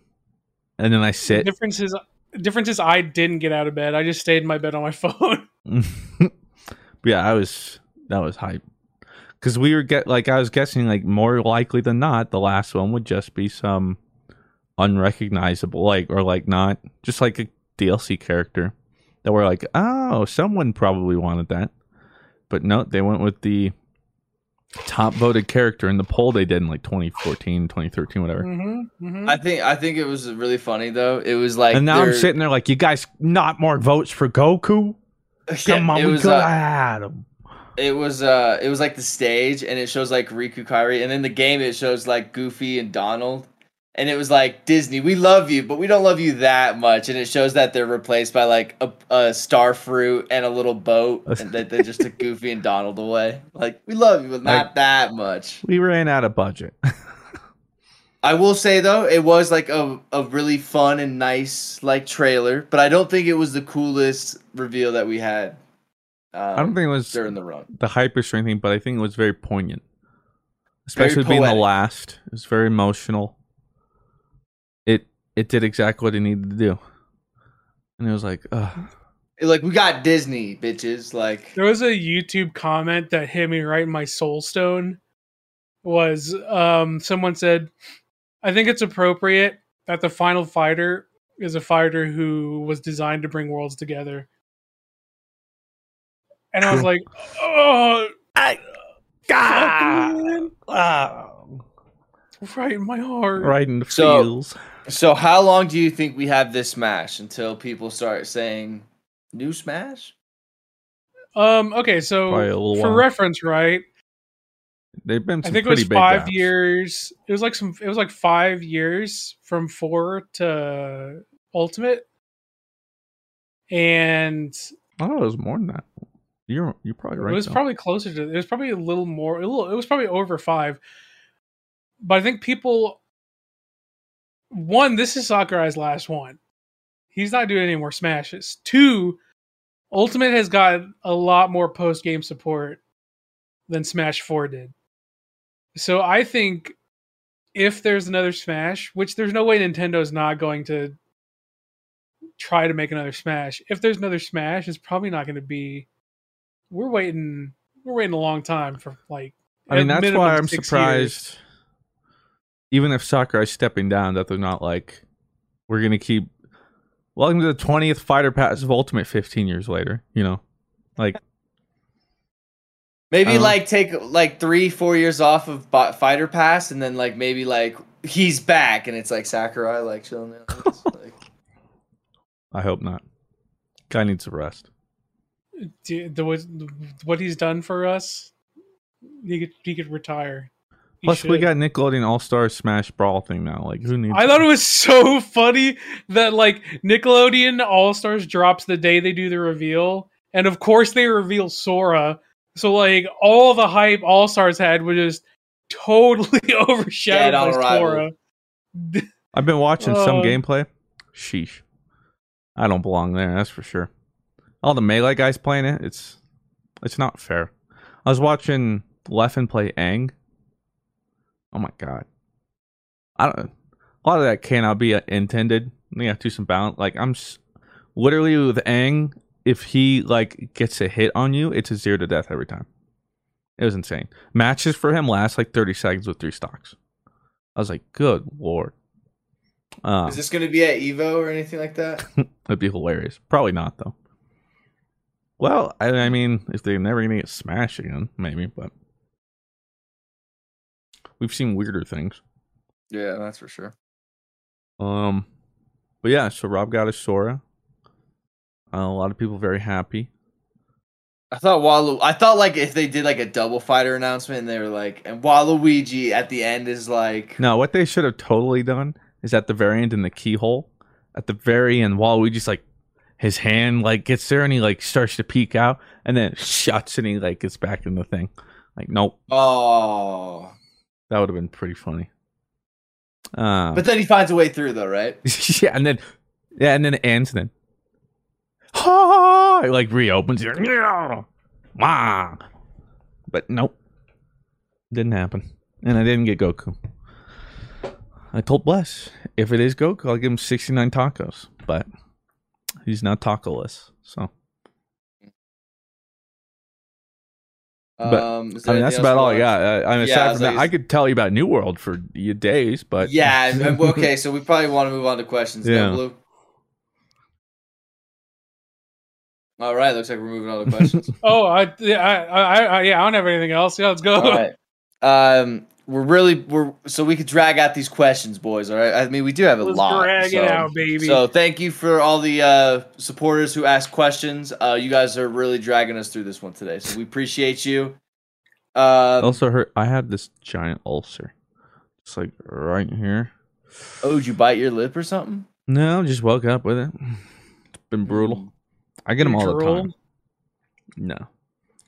And then I The sit. difference is, difference is, I didn't get out of bed. I just stayed in my bed on my *laughs* phone. But *laughs* yeah, I was that was hype because we were get like I was guessing like more likely than not the last one would just be some unrecognizable like or like not just like a DLC character that we're like oh someone probably wanted that, but no they went with the top voted character in the poll they did in like 2014 2013 whatever Mm-hmm, mm-hmm. I think I think it was really funny though. It was like and now I'm sitting there like you guys not more votes for Goku *laughs* Yeah, come on it we was, could uh, have had him It was uh it was like the stage and it shows like Riku Kairi and in the game it shows like Goofy and Donald and it was like Disney, we love you, but we don't love you that much and it shows that they're replaced by like a, a star fruit and a little boat *laughs* and that they just took Goofy and Donald away. Like we love you, but not Like- that much. we ran out of budget *laughs* I will say though, it was like a a really fun and nice like trailer, but I don't think it was the coolest reveal that we had. Um, I don't think it was during the run. the hype or anything, but I think it was very poignant. Especially being the last. It was very emotional. It it did exactly what it needed to do. And it was like, ugh. Like we got Disney bitches. Like There was a YouTube comment that hit me right in my soul stone. Was um someone said, I think it's appropriate that the final fighter is a fighter who was designed to bring worlds together. And I was like, oh I, fuck, man. ah, right in my heart. right in the So- feels. So how long do you think we have this Smash until people start saying new Smash? Um, okay, so Probably a little for while. reference, right? They've been I some think it was five gaps. years. It was like some. It was like five years from four to Ultimate, and I thought it was more than that. You're you're probably right. it was though. probably closer to. It was probably a little more. A little, it was probably over five. But I think people. One, this is Sakurai's last one. He's not doing any more smashes. Two, Ultimate has got a lot more post game support than Smash 4 did. So I think if there's another Smash, which there's no way Nintendo's not going to try to make another Smash. If there's another Smash, it's probably not going to be. We're waiting. We're waiting a long time for like. I mean, that's why I'm surprised. years. Even if Sakurai's stepping down, that they're not like, we're gonna keep. Welcome to the twentieth fighter pass of Ultimate. Fifteen years later, you know, like Maybe like take like three, four years off of Bo- Fighter Pass, and then like maybe like he's back, and it's like Sakurai like chilling there. *laughs* It's like, I hope not. Guy needs a rest. Do- the, what, what he's done for us, he could he could retire. He Plus, we got Nickelodeon All Star Smash Brawl thing now. Like, who needs? I thought it was so *laughs* funny that like Nickelodeon All Stars drops the day they do the reveal, and of course they reveal Sora. So like all the hype All Stars had was just totally *laughs* overshadowed Dead on by. Sora. *laughs* I've been watching some Uh, gameplay. Sheesh, I don't belong there. That's for sure. All the melee guys playing it. It's it's not fair. I was watching Leffen play Aang. Oh my god. I don't. A lot of that cannot be uh, intended. You have to do some balance. Like I'm s- literally with Aang. If he like gets a hit on you, it's a zero to death every time. It was insane. Matches for him last like 30 seconds with three stocks. I was like, good lord. Uh, is this going to be at Evo or anything like that? *laughs* That'd be hilarious. Probably not though. Well, I, I mean, if they're never gonna get smashed again, maybe. But we've seen weirder things. yeah, that's for sure. Um, but yeah, so Rob got a Sora. Uh, a lot of people very happy. I thought Walu. I thought like if they did like a double fighter announcement, and they were like, and Waluigi at the end is like, No, what they should have totally done is at the very end in the keyhole, at the very end, Waluigi's like his hand like gets there and he like starts to peek out and then it shuts and he like gets back in the thing. Like, nope, oh. That would have been pretty funny. Um, But then he finds a way through, though, right? *laughs* yeah, and then yeah, and then it ends, and then ha, it like reopens. *laughs* Yeah. Wah. But nope, didn't happen, and I didn't get Goku. I told Bless if it is Goku, I'll give him sixty nine tacos, but he's not tacoless, so. But, um, is I mean, that's about all I got. I, I mean, Yeah, aside I was from that, I could tell you about New World for y- days, but yeah. Okay, *laughs* so we probably want to move on to questions. Yeah. Yeah. Blue. All right, looks like we're moving on to questions. *laughs* Oh, I, yeah, I, I, I, yeah, I don't have anything else. Yeah, let's go. all right. Um, we're really we're so we could drag out these questions, boys. All right. I mean, we do have a Let's lot. drag so, it out, baby. So thank you for all the uh, supporters who asked questions. Uh, you guys are really dragging us through this one today, so we appreciate you. Um, also hurt. I had this giant ulcer, it's like right here. oh, did you bite your lip or something? No, just woke up with it. It's been brutal. I get them You all the time. No,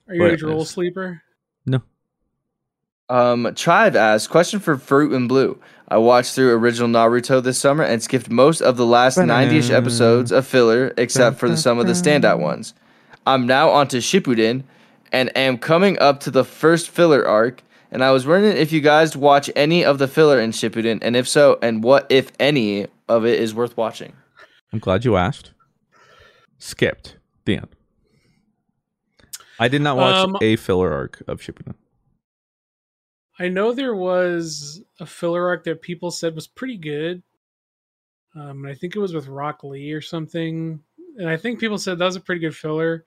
Are you a But- drool sleeper? No. Um, Tribe asked question for Fruit and Blue. I watched through original Naruto this summer and skipped most of the last 90ish episodes of filler, except for the, some of the standout ones. I'm now onto Shippuden and am coming up to the first filler arc. And I was wondering if you guys watch any of the filler in Shippuden, and if so, and what if any of it is worth watching. I'm glad you asked. Skipped the end. I did not watch Um, a filler arc of Shippuden. I know there was a filler arc that people said was pretty good. Um, and I think it was with Rock Lee or something. And I think people said that was a pretty good filler.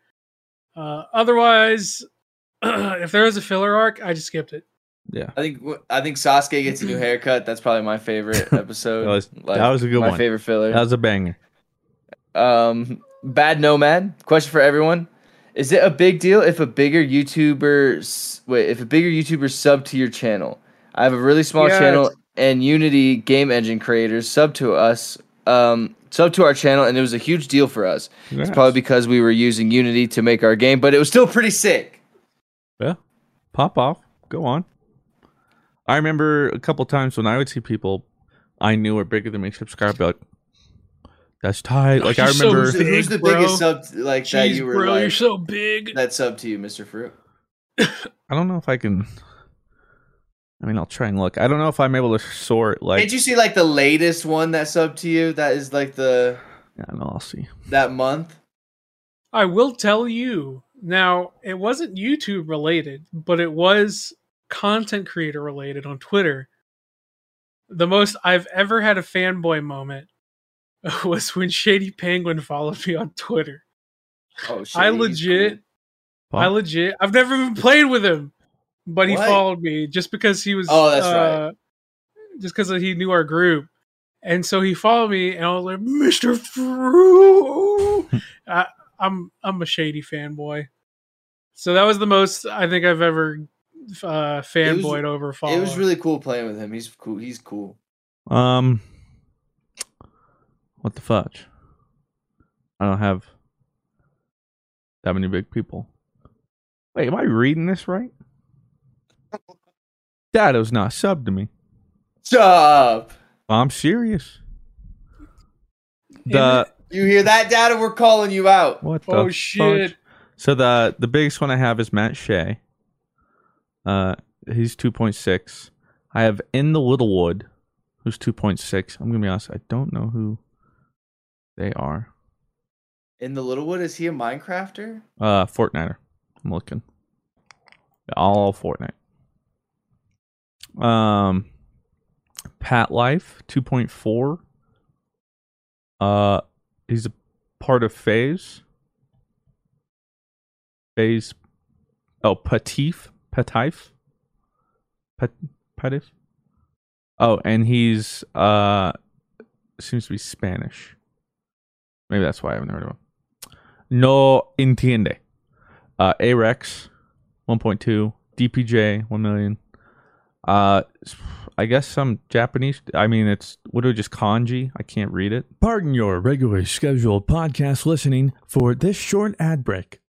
Uh, otherwise, *clears throat* if there was a filler arc, I just skipped it. Yeah, I think I think Sasuke gets a new *clears throat* haircut. That's probably my favorite *laughs* episode. That was- that was a good my one. My favorite filler. that was a banger. Um, Bad Nomad. Question for everyone: Is it a big deal if a bigger YouTuber wait if a bigger YouTuber sub to your channel? I have a really small Yes. channel, and Unity game engine creators sub to us. Um, sub to our channel, and it was a huge deal for us. It's probably because we were using Unity to make our game, but it was still pretty sick. Yeah, pop off. Go on. I remember a couple times when I would see people I knew were bigger than me subscribe, be like, "That's tight." Like I You're so remember. Who's, the- who's the bro. biggest sub like that you were bro, like, you're so big. that sub to you, Mister Fruit? *laughs* I don't know if I can. I mean, I'll try and look. I don't know if I'm able to sort like. Did you see like the latest one that sub to you? That is like the Yeah, no, I'll see. that month. I will tell you now, it wasn't YouTube related, but it was content creator related on Twitter. The most I've ever had a fanboy moment *laughs* was when Shady Penguin followed me on Twitter. Oh, shit, *laughs* I legit, cool. I legit, I've never even played with him, but he What? followed me just because he was. Oh, that's uh, Just because he knew our group, and so he followed me, and I was like, "Mr. Fruit." *laughs* I, I'm I'm a shady fanboy, so that was the most I think I've ever uh, fanboyed over. Follow. It was really cool playing with him. He's cool. He's cool. Um, what the fudge? I don't have that many big people. Wait, am I reading this right? Dado's not subbed to me. Sub. I'm serious. The You hear that, Dad? We're calling you out. what the Oh fudge? shit! So the the biggest one I have is Matt Shea. Uh, he's two point six. I have in the Littlewood, who's two point six. I'm gonna be honest, I don't know who they are. In the Littlewood, is he a Minecrafter? Uh, Fortniter. I'm looking. All Fortnite. Um, Pat Life two point four. Uh, he's a part of FaZe. FaZe. Oh, Patif, Patif, Pat, Patif. Oh, and he's uh seems to be Spanish. Maybe that's why I haven't heard of him. No entiende. Uh, Arex, 1.2. DPJ, 1 million. Uh, I guess some Japanese. I mean, it's what are just kanji? I can't read it. Pardon your regularly scheduled podcast listening for this short ad break.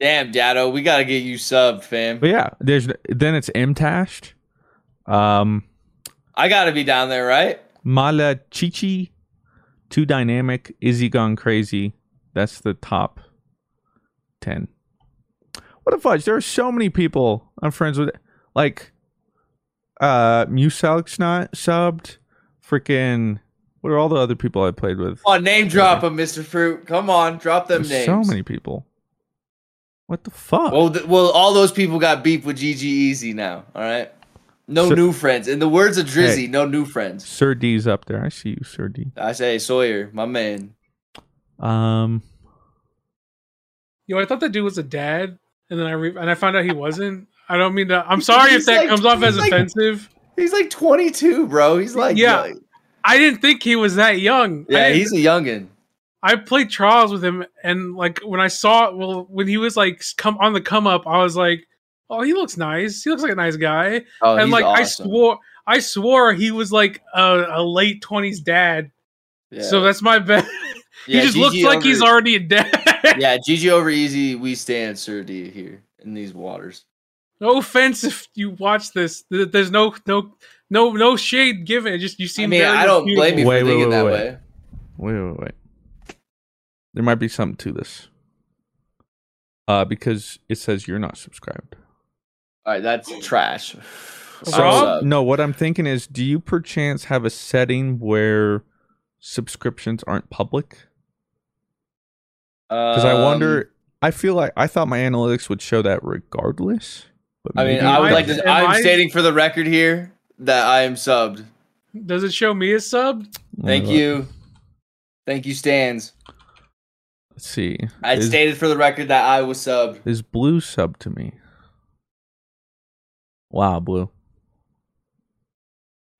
Damn, Dado, we gotta get you subbed, fam. But yeah, there's then it's Mtashed. Um, I gotta be down there, right? Mala Chichi, Too Dynamic, Izzy Gone Crazy. That's the top 10. What a fudge. There are so many people I'm friends with. Like, uh, Musalk's not subbed. Freaking, what are all the other people I played with? Oh, name drop them, Mr. Fruit. Come on, drop them There's names. so many people. What the fuck? Well, th- well, all those people got beef with GG Easy now. All right, no So- new friends. In the words of Drizzy, Hey. no new friends. Sir D's up there. I see you, Sir D. I say Sawyer, my man. Um, Yo, I thought that dude was a dad, and then I re- and I found out he wasn't. I don't mean to. I'm sorry if He's that like- comes off he's as like- offensive. He's like 22, bro. He's like, Yeah. young. I didn't think he was that young. I yeah, didn't- he's a youngin. I played trials with him, and like when I saw, well, when he was like come on the come up, I was like, "Oh, he looks nice. He looks like a nice guy." Oh, and he's like I swore, I swore he was like a, a late twenties dad. Yeah. So that's my *laughs* bet. he Yeah, just GG looks like he's already a dad. *laughs* yeah, GG over easy. We stand Sir D here in these waters. no offense if you watch this. There's no no no no shade given. It just you I seem. mean, very I don't beautiful. blame you for wait, thinking wait, that wait. way. wait, wait, wait. There might be something to this. Uh, because it says you're not subscribed. All right, that's trash. So no, what I'm thinking is, do you perchance have a setting where subscriptions aren't public? Because I Um, wonder. I feel like I thought my analytics would show that regardless. But I mean, maybe I would like to. Am I'm I- stating for the record here that I am subbed. Does it show me a sub? Thank you, thank you, Stans. Let's see. I is, stated for the record that I was sub. is blue sub to me? Wow, blue.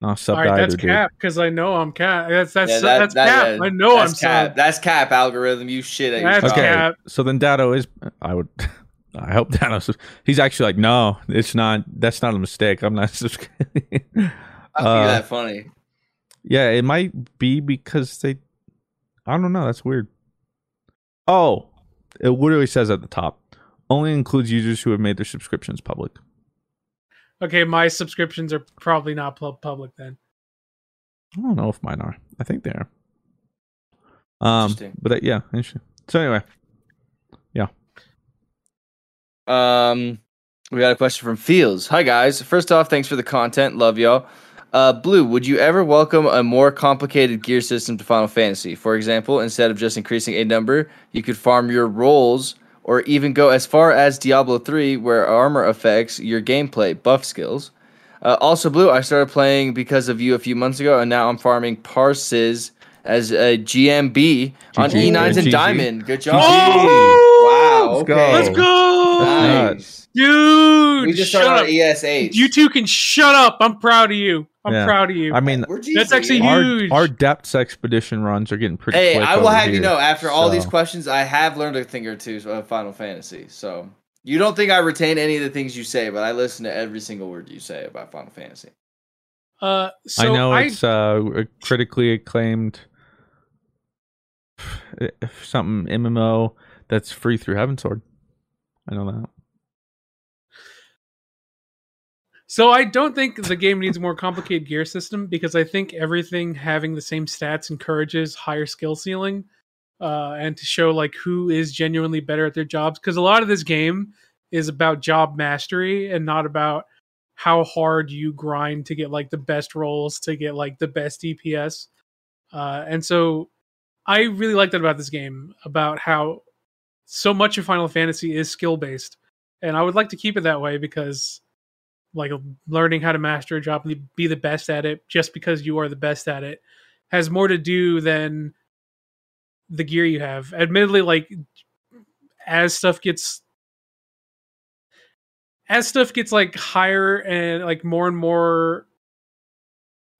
No sub All right, either, that's dude. cap because I know I'm cap. That's that's Yeah, that- that's that- cap. yeah, I know I'm cap. sub. That's cap algorithm. You shit at your That's job. Okay, cap. so then Dado is. I would. *laughs* I hope Dado. He's actually like, no, it's not. That's not a mistake. I'm not *laughs* subscribing. I think Uh, that funny. Yeah, it might be because they. I don't know. That's weird. Oh, it literally says at the top. Only includes users who have made their subscriptions public. Okay, my subscriptions are probably not public then. I don't know if mine are. I think they are. Um, but uh, yeah, interesting. So anyway, yeah. Um, we got a question from Fields. Hi guys. First off, thanks for the content. Love y'all. Uh, Blue, would you ever welcome a more complicated gear system to Final Fantasy? For example, instead of just increasing a number, you could farm your rolls, or even go as far as Diablo 3, where armor affects your gameplay buff skills. Uh, also, Blue, I started playing because of you a few months ago, and now I'm farming Parses as a GNB on E9s and GG. Diamond. Good job. Oh! Wow. Let's go. okay. Let's go, Nice. Dude. We just shut started up. on ESH. You two can shut up. I'm proud of you. I'm Yeah. proud of you. I mean, That's actually our huge. our depths expedition runs are getting pretty. Hey, quick I will over have you know, after all these questions, I have learned a thing or two of Final Fantasy. So you don't think I retain any of the things you say, but I listen to every single word you say about Final Fantasy. uh, so I know I, it's uh, a critically acclaimed if *sighs* something MMO that's free through Heavensward. I know that. So I don't think the game needs a more complicated gear system because I think everything having the same stats encourages higher skill ceiling, uh, and to show like who is genuinely better at their jobs. Because a lot of this game is about job mastery and not about how hard you grind to get like the best rolls to get like the best DPS. Uh, and so I really like that about this game about how so much of Final Fantasy is skill based, and I would like to keep it that way because like learning how to master a job and be the best at it just because you are the best at it has more to do than the gear you have. Admittedly like as stuff gets as stuff gets like higher and like more and more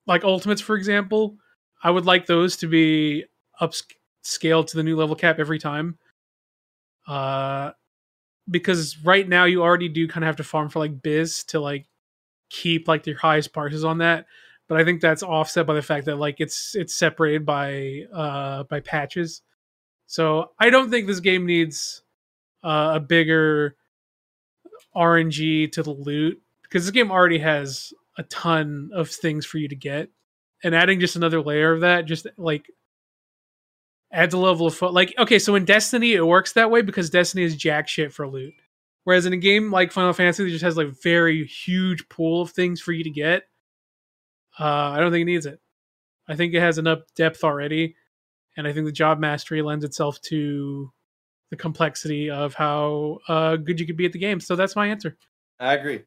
like ultimates for example i would like those to be upscaled to the new level cap every time. Uh because right now you already do kind of have to farm for like BiS to like keep like your highest parses on that but i think that's offset by the fact that like it's it's separated by uh by patches. So i don't think this game needs uh, a bigger rng to the loot because this game already has a ton of things for you to get and adding just another layer of that just like adds a level of fun. Like, okay, so in Destiny, it works that way because Destiny is jack shit for loot. Whereas in a game like Final Fantasy, that just has like very huge pool of things for you to get. Uh, I don't think it needs it. I think it has enough depth already, and I think the job mastery lends itself to the complexity of how uh, good you could be at the game. So that's my answer. I agree.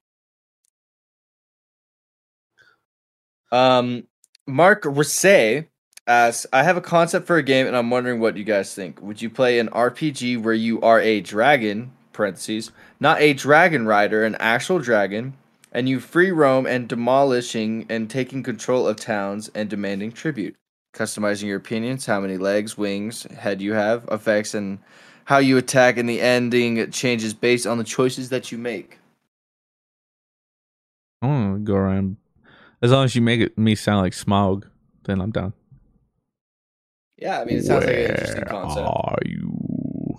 Um, Mark Risse Uh, asks, I have a concept for a game and I'm wondering what you guys think. Would you play an RPG where you are a dragon, parentheses, not a dragon rider, an actual dragon, and you free roam and demolishing and taking control of towns and demanding tribute? Customizing your opinions, how many legs, wings, head you have, effects, and how you attack, and the ending changes based on the choices that you make. I want to go around. As long as you make it me sound like Smaug, then I'm down. Yeah, I mean, it sounds like an interesting Where concept. Are you?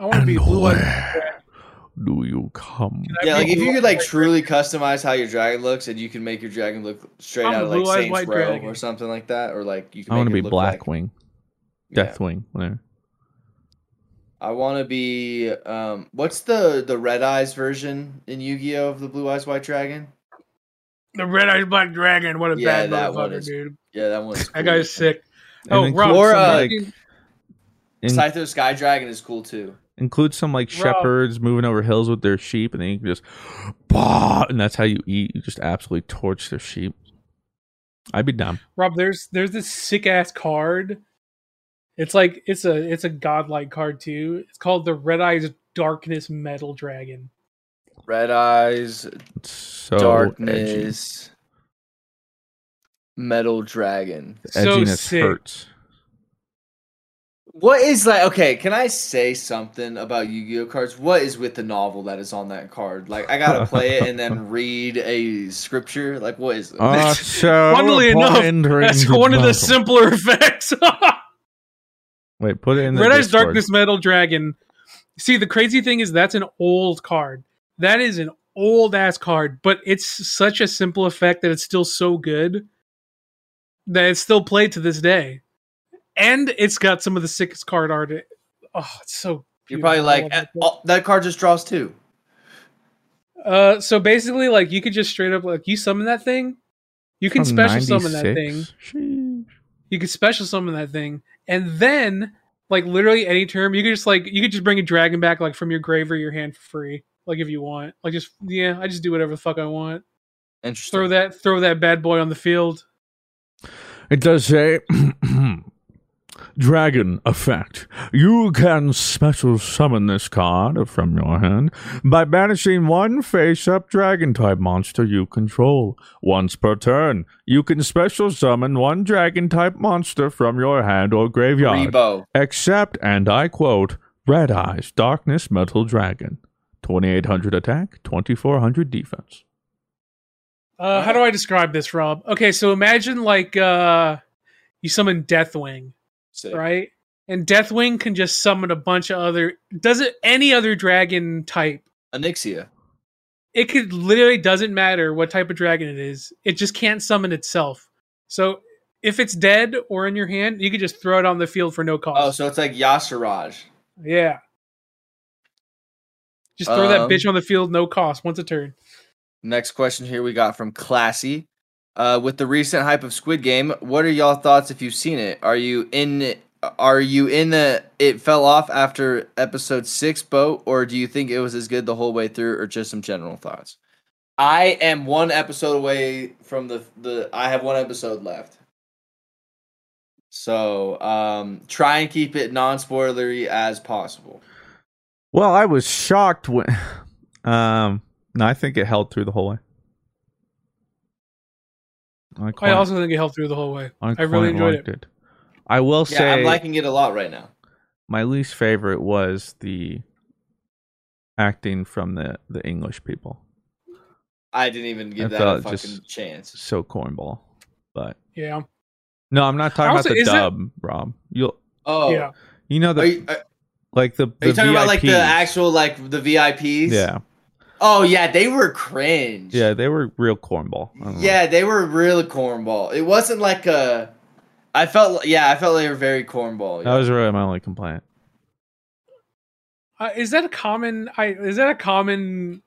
I want to be blue eyed. Where do you come? Yeah, like if you could like truly customize how your dragon looks, and you can make your dragon look straight I'm out of like blue-eyed Saints white Row dragon. or something like that, or like you can. I want to be it look like- Blackwing, Yeah. Deathwing, whatever. I want to be. Um, what's the the red eyes version in Yu Gi Oh of the blue eyes white dragon? The red eyes black dragon. What a Yeah, bad that motherfucker, dude. Yeah, that one's. That cool. guy's sick. And Oh, include Rob, Or, so like, In- Slifer Sky Dragon is cool too. include some like Rob. shepherds moving over hills with their sheep, and then you can just, *gasps* bah, and that's how you eat. You just absolutely torch their sheep. I'd be dumb. Rob, there's there's this sick ass card. It's like it's a it's a godlike card too. It's called the Red Eyes Darkness Metal Dragon. Red eyes, so darkness, metal dragon. edgy. So Edginess sick. hurts. What is like? Okay, can I say something about Yu-Gi-Oh cards? What is with the novel that is on that card? Like, I gotta play it and then *laughs* read a scripture. Like, what is it? Uh, *laughs* so Funnily enough, that's the one of the simpler effects. *laughs* Wait, put it in the Red Eyes Darkness Metal Dragon. See, the crazy thing is that's an old card. That is an old ass card, but it's such a simple effect that it's still so good. That it's still played to this day, and it's got some of the sickest card art. Oh, it's so. You're probably like "Eh, that oh, that card just draws two. Uh, so basically, like you could just straight up like you summon that thing. You can From special summon that thing. 96? You can special summon that thing, and then like literally any term, you could just like you could just bring a dragon back like from your grave or your hand for free, like if you want. Like just yeah, I just do whatever the fuck I want. Interesting. Throw that throw that bad boy on the field. It does say *clears throat* Dragon effect. You can special summon this card from your hand by banishing one face up dragon type monster you control. Once per turn, you can special summon one dragon type monster from your hand or graveyard. Rebo. Except, and I quote, Red Eyes Darkness Metal Dragon. 2800 attack, 2400 defense. Uh, how do I describe this, Rob? Okay, so imagine like uh you summon Deathwing, Sick. right? And Deathwing can just summon a bunch of other does it any other dragon type. Anixia. It could literally doesn't matter what type of dragon it is. It just can't summon itself. So if it's dead or in your hand, you could just throw it on the field for no cost. Oh, so it's like Yasiraj. yeah. Just throw that Um, bitch on the field, no cost, once a turn. Next question here we got from Classy. Uh, with the recent hype of Squid Game, what are y'all thoughts if you've seen it? Are you in? Are you in the? It fell off after episode six boat, or do you think it was as good the whole way through, or just some general thoughts? I am one episode away from the the. I have one episode left, so um, try and keep it non spoilery as possible. Well, I was shocked when. *laughs* Um, no, I think it held through the whole way. I, I quite- also think it held through the whole way. I, quite really enjoyed liked it. I will Yeah, say I'm liking it a lot right now. my least favorite was the acting from the the English people. I didn't even give I that a fucking just chance. So cornball, but Yeah. no, I'm not talking about the is that- dub, Rob. You'll Oh, Yeah. you know the Are you, are, like the are you the talking about like the actual like the VIPs? yeah Oh yeah, they were cringe. yeah they were real cornball. I don't know. Yeah, they were really cornball. It wasn't like a. I felt yeah, I felt they were very cornball. that was really my only complaint. Uh, is that a common? I is that a common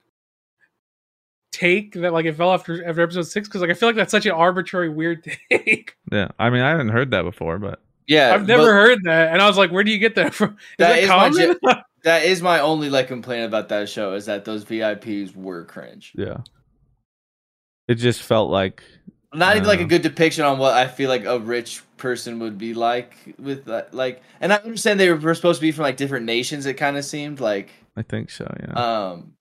take that like it fell after after episode six? Because like I feel like that's such an arbitrary weird *laughs* take. Yeah, I mean I haven't heard that before, but yeah. I've never but heard that, and I was like, where do you get that from? Is That that, is common? ge- *laughs* that is my only like complaint about that show is that those VIPs were cringe. yeah, it just felt like Not even like a Uh. good depiction on what I feel like a rich person would be like with that. Like, and I understand they were supposed to be from like different nations. It kind of seemed like, I think so. Yeah, um,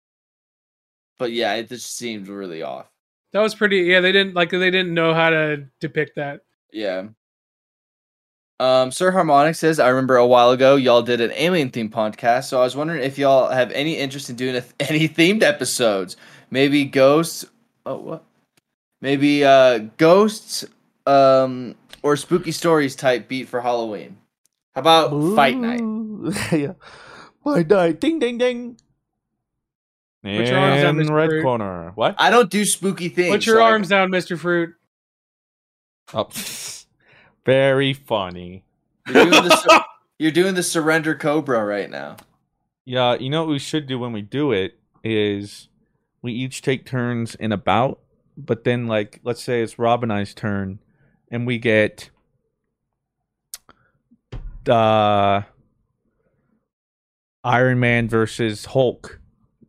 but yeah, it just seemed really off. that was pretty. Yeah, they didn't like they didn't know how to depict that. Yeah. Um, Sir Harmonic says, I remember a while ago y'all did an alien themed podcast, so I was wondering if y'all have any interest in doing a, *laughs* any themed episodes. Maybe ghosts. Oh, what? Maybe uh, ghosts um, or spooky stories type beat for Halloween. How about Fight Night? *laughs* yeah, fight night. Ding ding ding. Put your arms down, Mr. red Fruit. corner. What? I don't do spooky things. Put your so I- arms down, Mister Fruit. Oh, very funny. You're doing, the, sur- *laughs* you're doing the surrender cobra right now. Yeah, you know what we should do when we do it is we each take turns in a bout, but then like let's say it's Rob and I's turn, and we get uh Iron Man versus Hulk.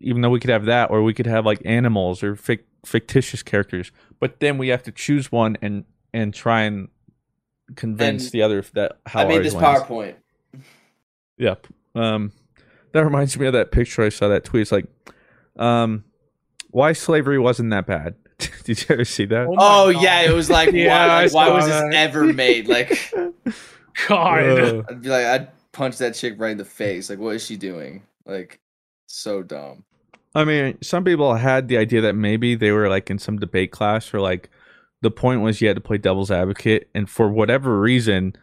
Even though we could have that, or we could have like animals or fic- fictitious characters, but then we have to choose one and and try and convince And the other that how I made ours this wins. PowerPoint. Yep. Um, that reminds me of that picture I saw. That tweet. It's like, um, why slavery wasn't that bad? *laughs* Did you ever see that? my Oh yeah, it was like, *laughs* Yeah, why, like, why saw was this ever made? Like, *laughs* God. Uh, I'd be like, I'd punch that chick right in the face. Like, what is she doing? Like, so dumb. I mean, some people had the idea that maybe they were like in some debate class, or like the point was you had to play devil's advocate, and for whatever reason,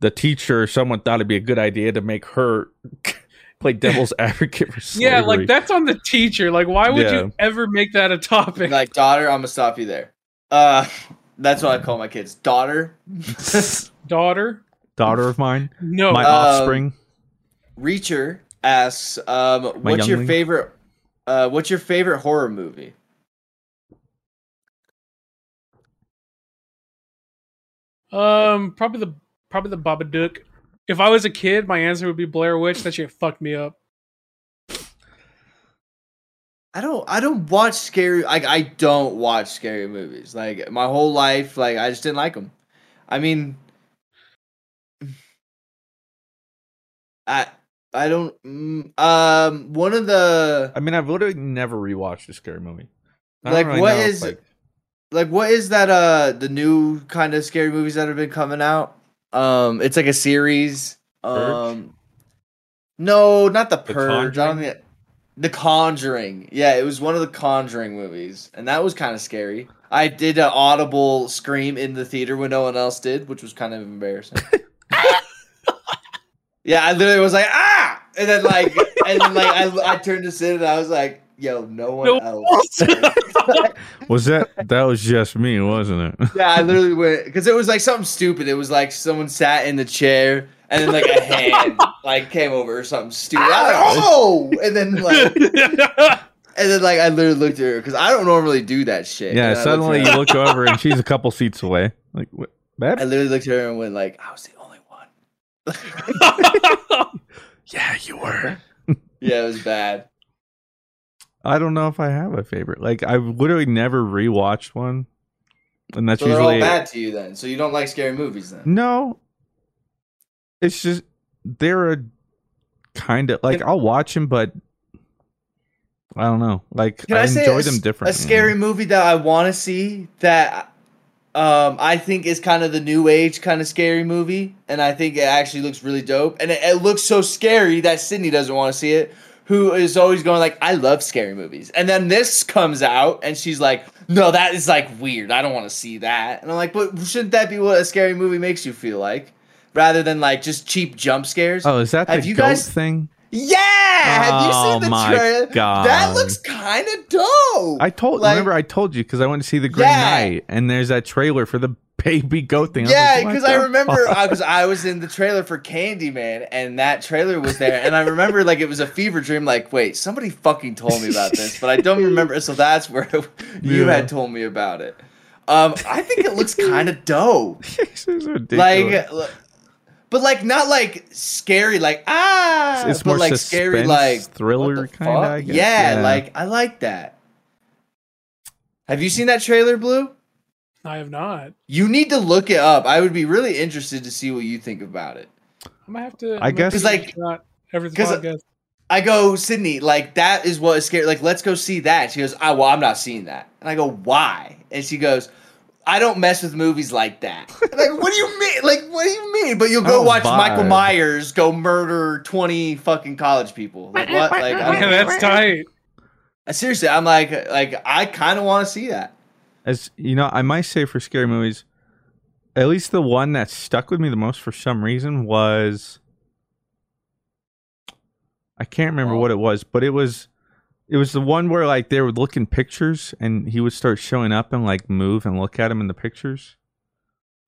the teacher someone thought it'd be a good idea to make her *laughs* play devil's *laughs* advocate for slavery. Yeah, like that's on the teacher. Like, why would Yeah. you ever make that a topic? Like, daughter, I'm gonna stop you there. Uh, That's what I call my kids. Daughter. *laughs* Daughter. Daughter of mine. No. My Uh, offspring. Reacher asks, um, My "What's your favorite? Uh, what's your favorite horror movie?" Um, probably the probably the Babadook. If I was a kid, my answer would be Blair Witch. That shit fucked me up. I don't. I don't watch scary. Like I don't watch scary movies. Like my whole life, like I just didn't like them. I mean, *sighs* I I don't. mm, Um, one of the I mean, I've literally never rewatched a scary movie. I don't like really what know is like, like what is that? Uh, the new kind of scary movies that have been coming out. Um, it's like a series. Um, no, not the Purge. I don't think. The Conjuring. Yeah, it was one of the Conjuring movies, and that was kind of scary. I did an audible scream in the theater when no one else did, which was kind of embarrassing. *laughs* yeah, I literally was like ah, and then like, and then like I, I turned to Sid and I was like, yo, no one No else. *laughs* *laughs* was that that was just me, wasn't it? *laughs* Yeah, I literally went because it was like something stupid. It was like someone sat in the chair and then like a hand *laughs* like came over or something stupid. I was like, oh, and then like and then like I literally looked at her because I don't normally do that shit. Yeah, And I looked suddenly you look over and she's a couple seats away. Like, what, babe? I literally looked at her and went like, I was the only one. Yeah, you were. Yeah, it was bad. I don't know if I have a favorite. Like, I've literally never rewatched one, and that's so they're all bad to you then. So you don't like scary movies then? no. It's just they're a kind of like I'll watch them, but I don't know. Like Can I, I, enjoy a, them differently. A scary movie that I want to see that um, I think is kind of the new age kind of scary movie, and I think it actually looks really dope. And it, it looks so scary that Sydney doesn't want to see it. Who is always going like, I love scary movies, and then this comes out, and she's like, No, that is like weird. I don't want to see that. And I'm like, But shouldn't that be what a scary movie makes you feel like, rather than like just cheap jump scares? Oh, is that Have the you goat guys- thing? Yeah, have you Oh seen the my trailer? God. That looks kind of dope. I told. Like- remember, I told you because I went to see the Green Yeah. Knight, and there's that trailer for the *laughs* baby goat thing. Yeah, like, because I remember? I was I was in the trailer for Candyman, and that trailer was there, and I remember like it was a fever dream. Like, wait, somebody fucking told me about this, but I don't remember. So that's where *laughs* you Yeah. had told me about it. Um, I think it looks kind of dope. *laughs* this is ridiculous. Like, but like not like scary, like ah, It's but more like scary, like thriller kinda, fuck? I guess. Yeah, Yeah. like I like that. Have you seen that trailer, Blue? I have not. You need to look it up. I would be really interested to see what you think about it. I'm gonna have to. I I'm guess- give Like- it a shot after the 'cause- podcast. I go, Sydney, like that is what is scary. Like, let's go see that. She goes, I well, I'm not seeing that. And I go, why? And she goes, I don't mess with movies like that. *laughs* Like, what do you mean? Like, what do you mean? But you'll go oh, watch buy Michael. Myers go murder twenty fucking college people. Like what? Like, I Yeah, don't- that's tight. Uh, seriously, I'm like, like I kind of want to see that. As you know, I might say for scary movies, at least the one that stuck with me the most for some reason was I can't remember Oh. what it was, but it was it was the one where like they would look in pictures and he would start showing up and like move and look at him in the pictures.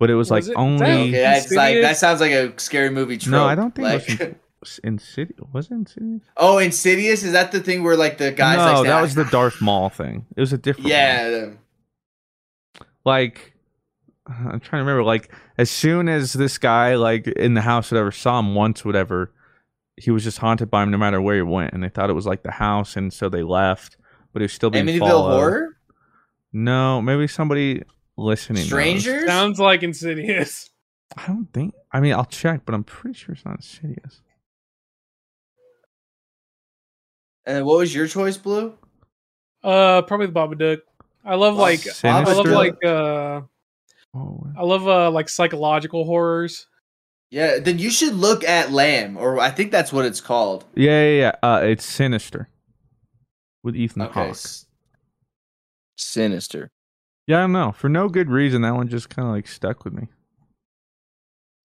But it was, Was like it- only Okay, that's like that sounds like a scary movie trope. No, I don't think like, it was *laughs* Insidious. Was it Insidious? oh, Insidious is that the thing where like the guys? no, like, that was the Darth Maul thing. It was a different one. yeah. like I'm trying to remember like as soon as this guy like in the house whatever saw him once whatever he was just haunted by him no matter where he went and they thought it was like the house and so they left but it was still being Amityville followed. horror. no maybe somebody listening knows. Strangers. Sounds like Insidious. I don't think I mean I'll check but I'm pretty sure it's not Insidious And what was your choice, Blue? Uh, probably the Babadook. I love like I love like uh oh I love uh like psychological horrors. Yeah, then you should look at Lamb, or I think that's what it's called. yeah yeah yeah uh, it's Sinister with Ethan Okay. Hawke s- Sinister. yeah I don't know for no good reason that one just kind of like stuck with me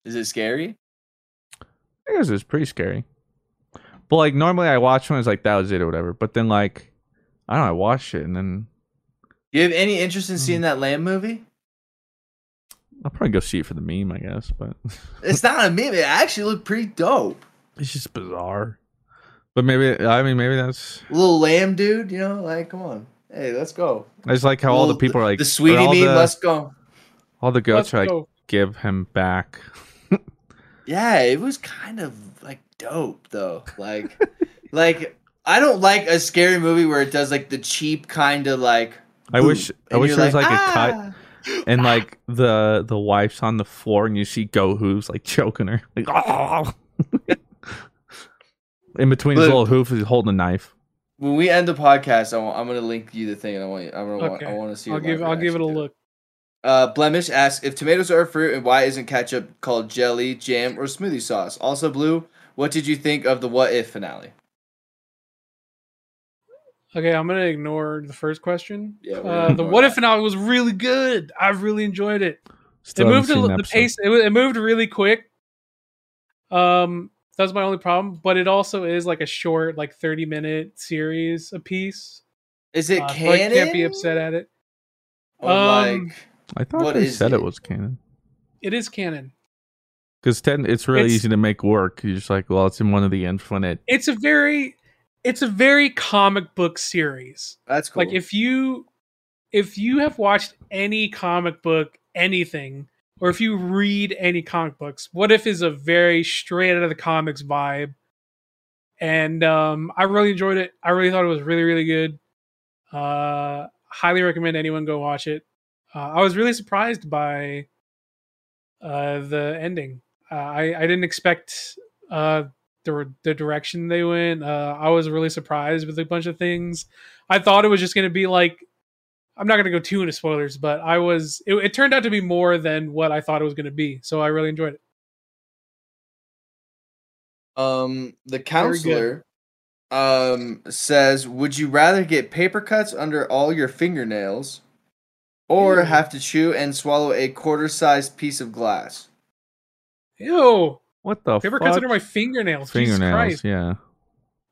Is it scary? I guess it's pretty scary. But like normally I watch one, it's like that was it or whatever. But then like I don't know, I watched it and then You have any interest in Hmm. seeing that Lamb movie? I'll probably go see it for the meme, I guess, but *laughs* It's not a meme. It actually looked pretty dope. it's just bizarre. But maybe I mean maybe that's Little lamb dude, you know, like come on. Hey, let's go. I just like how all the people are like the sweetie or all meme, the- let's go. All the goats Let's are like go. give him back. *laughs* Yeah, it was kind of like dope though. Like *laughs* like I don't like a scary movie where it does like the cheap kind of like I wish I wish you're there was like, like, a cut "Ah." And like the the wife's on the floor and you see Go Who's like choking her. Like *laughs* in between his little hoof he's holding a knife. when we end the podcast, I want, I'm gonna link you the thing and I want you, I want Okay. I want to see I'll give I'll give it a reaction to look. Uh, Blemish asks if tomatoes are a fruit and why isn't ketchup called jelly, jam, or smoothie sauce? Also, Blue, what did you think of the What If finale? Okay, I'm gonna ignore the first question. Yeah, uh, the ignore what that. if finale was really good. I really enjoyed it. Still it moved a, the the pace. It, it moved really quick. Um, that's my only problem. But it also is like a short, like 30 minute series a piece. Is it Uh, so canon? I can't be upset at it. Or Um, like, I thought What they said it? it? was canon. It is canon. Because ten, it's really It's- easy to make work. You're just like, well, it's in one of the infinite. It's a very, it's a very comic book series. that's cool. Like if you, if you have watched any comic book, anything, or if you read any comic books, what if is a very straight out of the comics vibe. And um, I really enjoyed it. I really thought it was really, really good. Uh, highly recommend anyone go watch it. Uh, I was really surprised by uh, the ending. Uh, I I didn't expect uh, the the direction they went. Uh, I was really surprised with a bunch of things. I thought it was just going to be like I'm not going to go too into spoilers, but I was it, it turned out to be more than what I thought it was going to be. So I really enjoyed it. um, the counselor um says, "Would you rather get paper cuts under all your fingernails, or Ew. have to chew and swallow a quarter-sized piece of glass?" Ew! What the Paper fuck? cuts under my fingernails. Jesus fingernails? Christ! Yeah.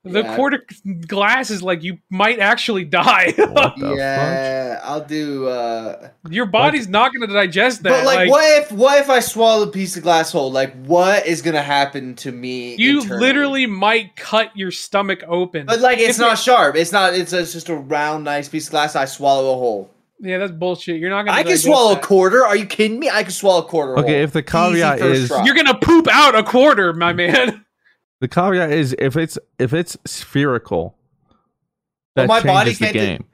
The Yeah. quarter glass is like you might actually die. *laughs* What the fuck? yeah, I'll do. uh Your body's not going to digest that. But like, what if what if I swallow a piece of glass whole? Like, what is gonna happen to me? You internally? literally might cut your stomach open. But like, it's If not it- sharp. It's not. It's, it's just a round, nice piece of glass. I swallow a whole. Yeah, that's bullshit. You're not gonna. I can swallow that. a quarter. Are you kidding me? I can swallow a quarter. Okay, whole. if the Easy caveat is- try. You're gonna poop out a quarter, my *laughs* man. The caveat is if it's if it's spherical, But that my body changes the can't di- game.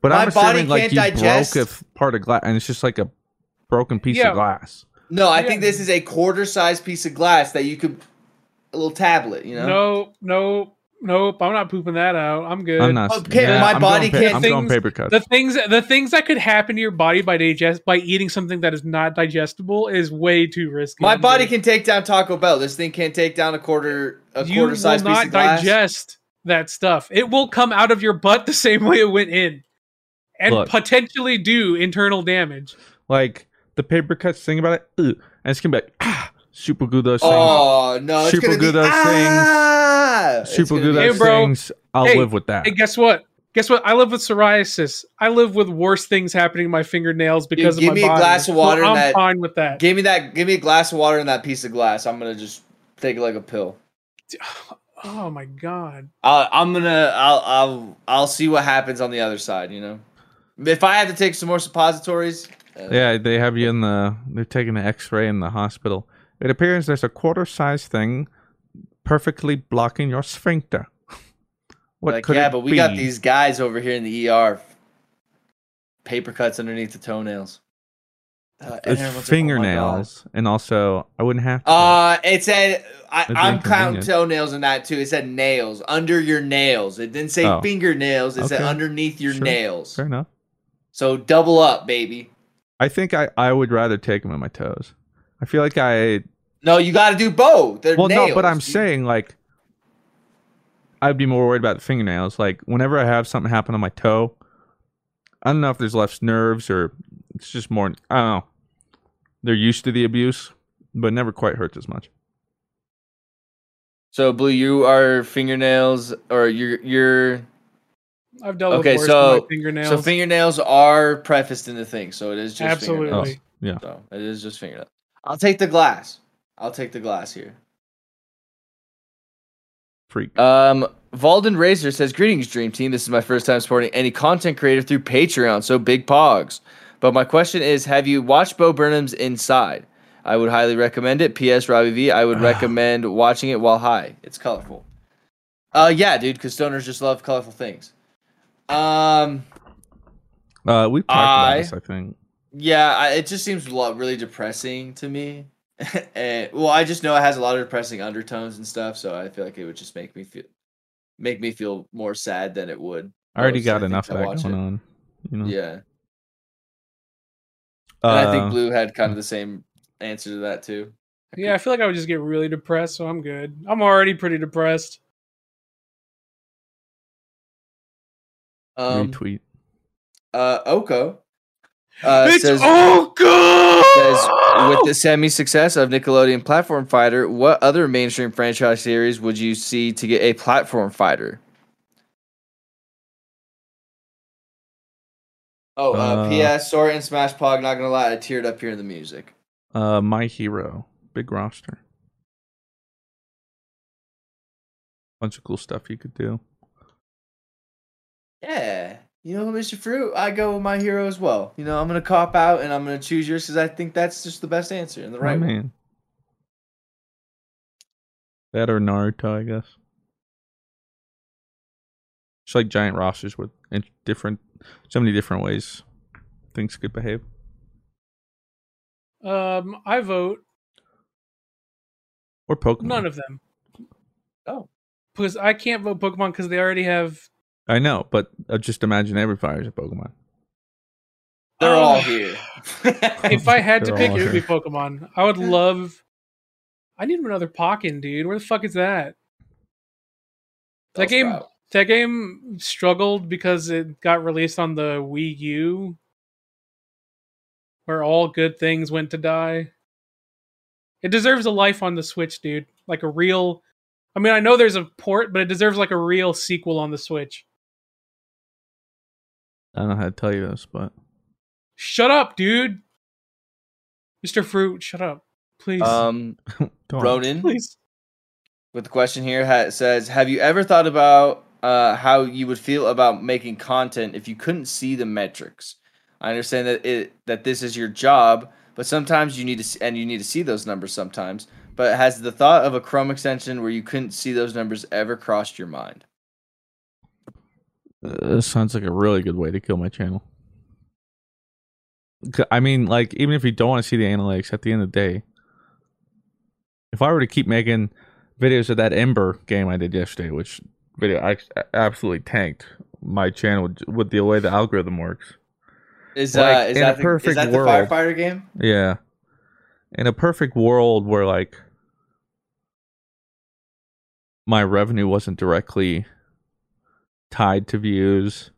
But my I'm body assuming like can't you digest- broke a f- part of glass, and it's just like a broken piece Yeah. of glass. no, I Yeah. think this is a quarter-sized piece of glass that you could a little tablet. You know. no, nope, nope. I'm not pooping that out. I'm good. I'm not. Okay, yeah, my I'm body going can't- I'm going things- paper cuts. the things the things that could happen to your body by digest by eating something that is not digestible is way too risky. My body can take down Taco Bell. This thing can't take down a quarter a you quarter-sized piece of glass. digest that stuff. It will come out of your butt the same way it went in, and Look. potentially do internal damage. like the paper cuts. thing about it, and it's gonna be like ah, super glue those things. Oh no! It's Super good be, those ah! It's super gonna Hey, those bro. things. I'll Hey, live with that. Hey, guess what? Guess what? I live with psoriasis. I live with worse things happening to my fingernails because give of my me a body. glass of water and I'm that- fine with that. Give me that. Give me a glass of water and that piece of glass. I'm gonna just take it like a pill. *sighs* Oh my god. I'll, I'm gonna. I'll. I'll. I'll see what happens on the other side. You know, if I have to take some more suppositories. uh, Yeah, they have you in the. They're taking an X-ray in the hospital. It appears there's a quarter-sized thing perfectly blocking your sphincter. *laughs* What like could yeah, but we got these guys over here in the ER. Paper cuts underneath the toenails. Uh, It's everyone's like, "Oh fingernails, and also I wouldn't have to. Uh, it said I, I'm counting toenails in that too. It said nails under your nails. It didn't say Oh. fingernails. It said underneath your Sure. nails. Fair enough. So double up, baby. I think I, I would rather take them in my toes. I feel like I No, you got to do both. They're well nails. no, but I'm You- saying like I'd be more worried about the fingernails. Like whenever I have something happen on my toe, I don't know if there's less nerves or it's just more. I don't know. They're used to the abuse, but it never quite hurts as much. So blue, you are fingernails, or you're you're I've dealt okay. with worse So with my fingernails. so fingernails are prefaced in the thing. So it is just Absolutely. fingernails. Yeah. So it is just fingernails. I'll take the glass. I'll take the glass here. Freak. Um, Valden Razor says, "Greetings, Dream Team. This is my first time supporting any content creator through Patreon, so big pogs. But my question is, have you watched Bo Burnham's Inside? I would highly recommend it. P.S. Robbie V. I would recommend watching it while high. It's colorful. Uh, yeah, dude, because stoners just love colorful things. Um, Uh, we've talked I- about this, I think. Yeah, I, it just seems a lot really depressing to me. *laughs* and, well, I just know it has a lot of depressing undertones and stuff, so I feel like it would just make me feel make me feel more sad than it would. I already got think, enough of that going it. on. You know. Yeah, and I Uh, think Blue had kind of the same answer to that too. Yeah, I feel like I would just get really depressed, so I'm good. I'm already pretty depressed. Um, retweet. uh, Oko uh, it's says, Oko! says with the semi success of Nickelodeon Platform Fighter, what other mainstream franchise series would you see to get a platform fighter? Oh, uh, Uh, P.S. Sora and Smash Pog. Not gonna lie, I teared up hearing the music. Uh, My Hero, big roster. Bunch of cool stuff you could do. Yeah, you know, Mr. Fruit, I go with my hero as well. You know, I'm gonna cop out and I'm gonna choose yours because I think that's just the best answer and the Oh, right one. man. That or Naruto, I guess. It's like giant rosters with different, so many different ways things could behave. Um, I vote Or Pokemon. none of them. Oh. Because I can't vote Pokemon because they already have. I know, but uh, just imagine every fire is a Pokemon. They're Oh. all here. *laughs* If I had to They're pick, all it would be. Pokemon. I would love. I need another Pokken, dude. Where the fuck is that? That game. Bellsprout. That game struggled because it got released on the Wii U, where all good things went to die. It deserves a life on the Switch, dude. Like a real. I mean, I know there's a port, but it deserves like a real sequel on the Switch. I don't know how to tell you this, but Shut up, dude. Mr. Fruit, shut up. Please. Um. *laughs* Ronan Please. with the question here ha- says, "Have you ever thought about uh, how you would feel about making content if you couldn't see the metrics? I understand that it that this is your job, but sometimes you need to see, and you need to see those numbers sometimes. But has the thought of a Chrome extension where you couldn't see those numbers ever crossed your mind? Uh, this sounds like a really good way to kill my channel. I mean, like, even if you don't want to see the analytics, at the end of the day, if I were to keep making videos of that Ember game I did yesterday, which video I absolutely tanked my channel with, the way the algorithm works. Is Like, uh, is in that a the, perfect is that the world- firefighter game? Yeah. In a perfect world where like my revenue wasn't directly tied to views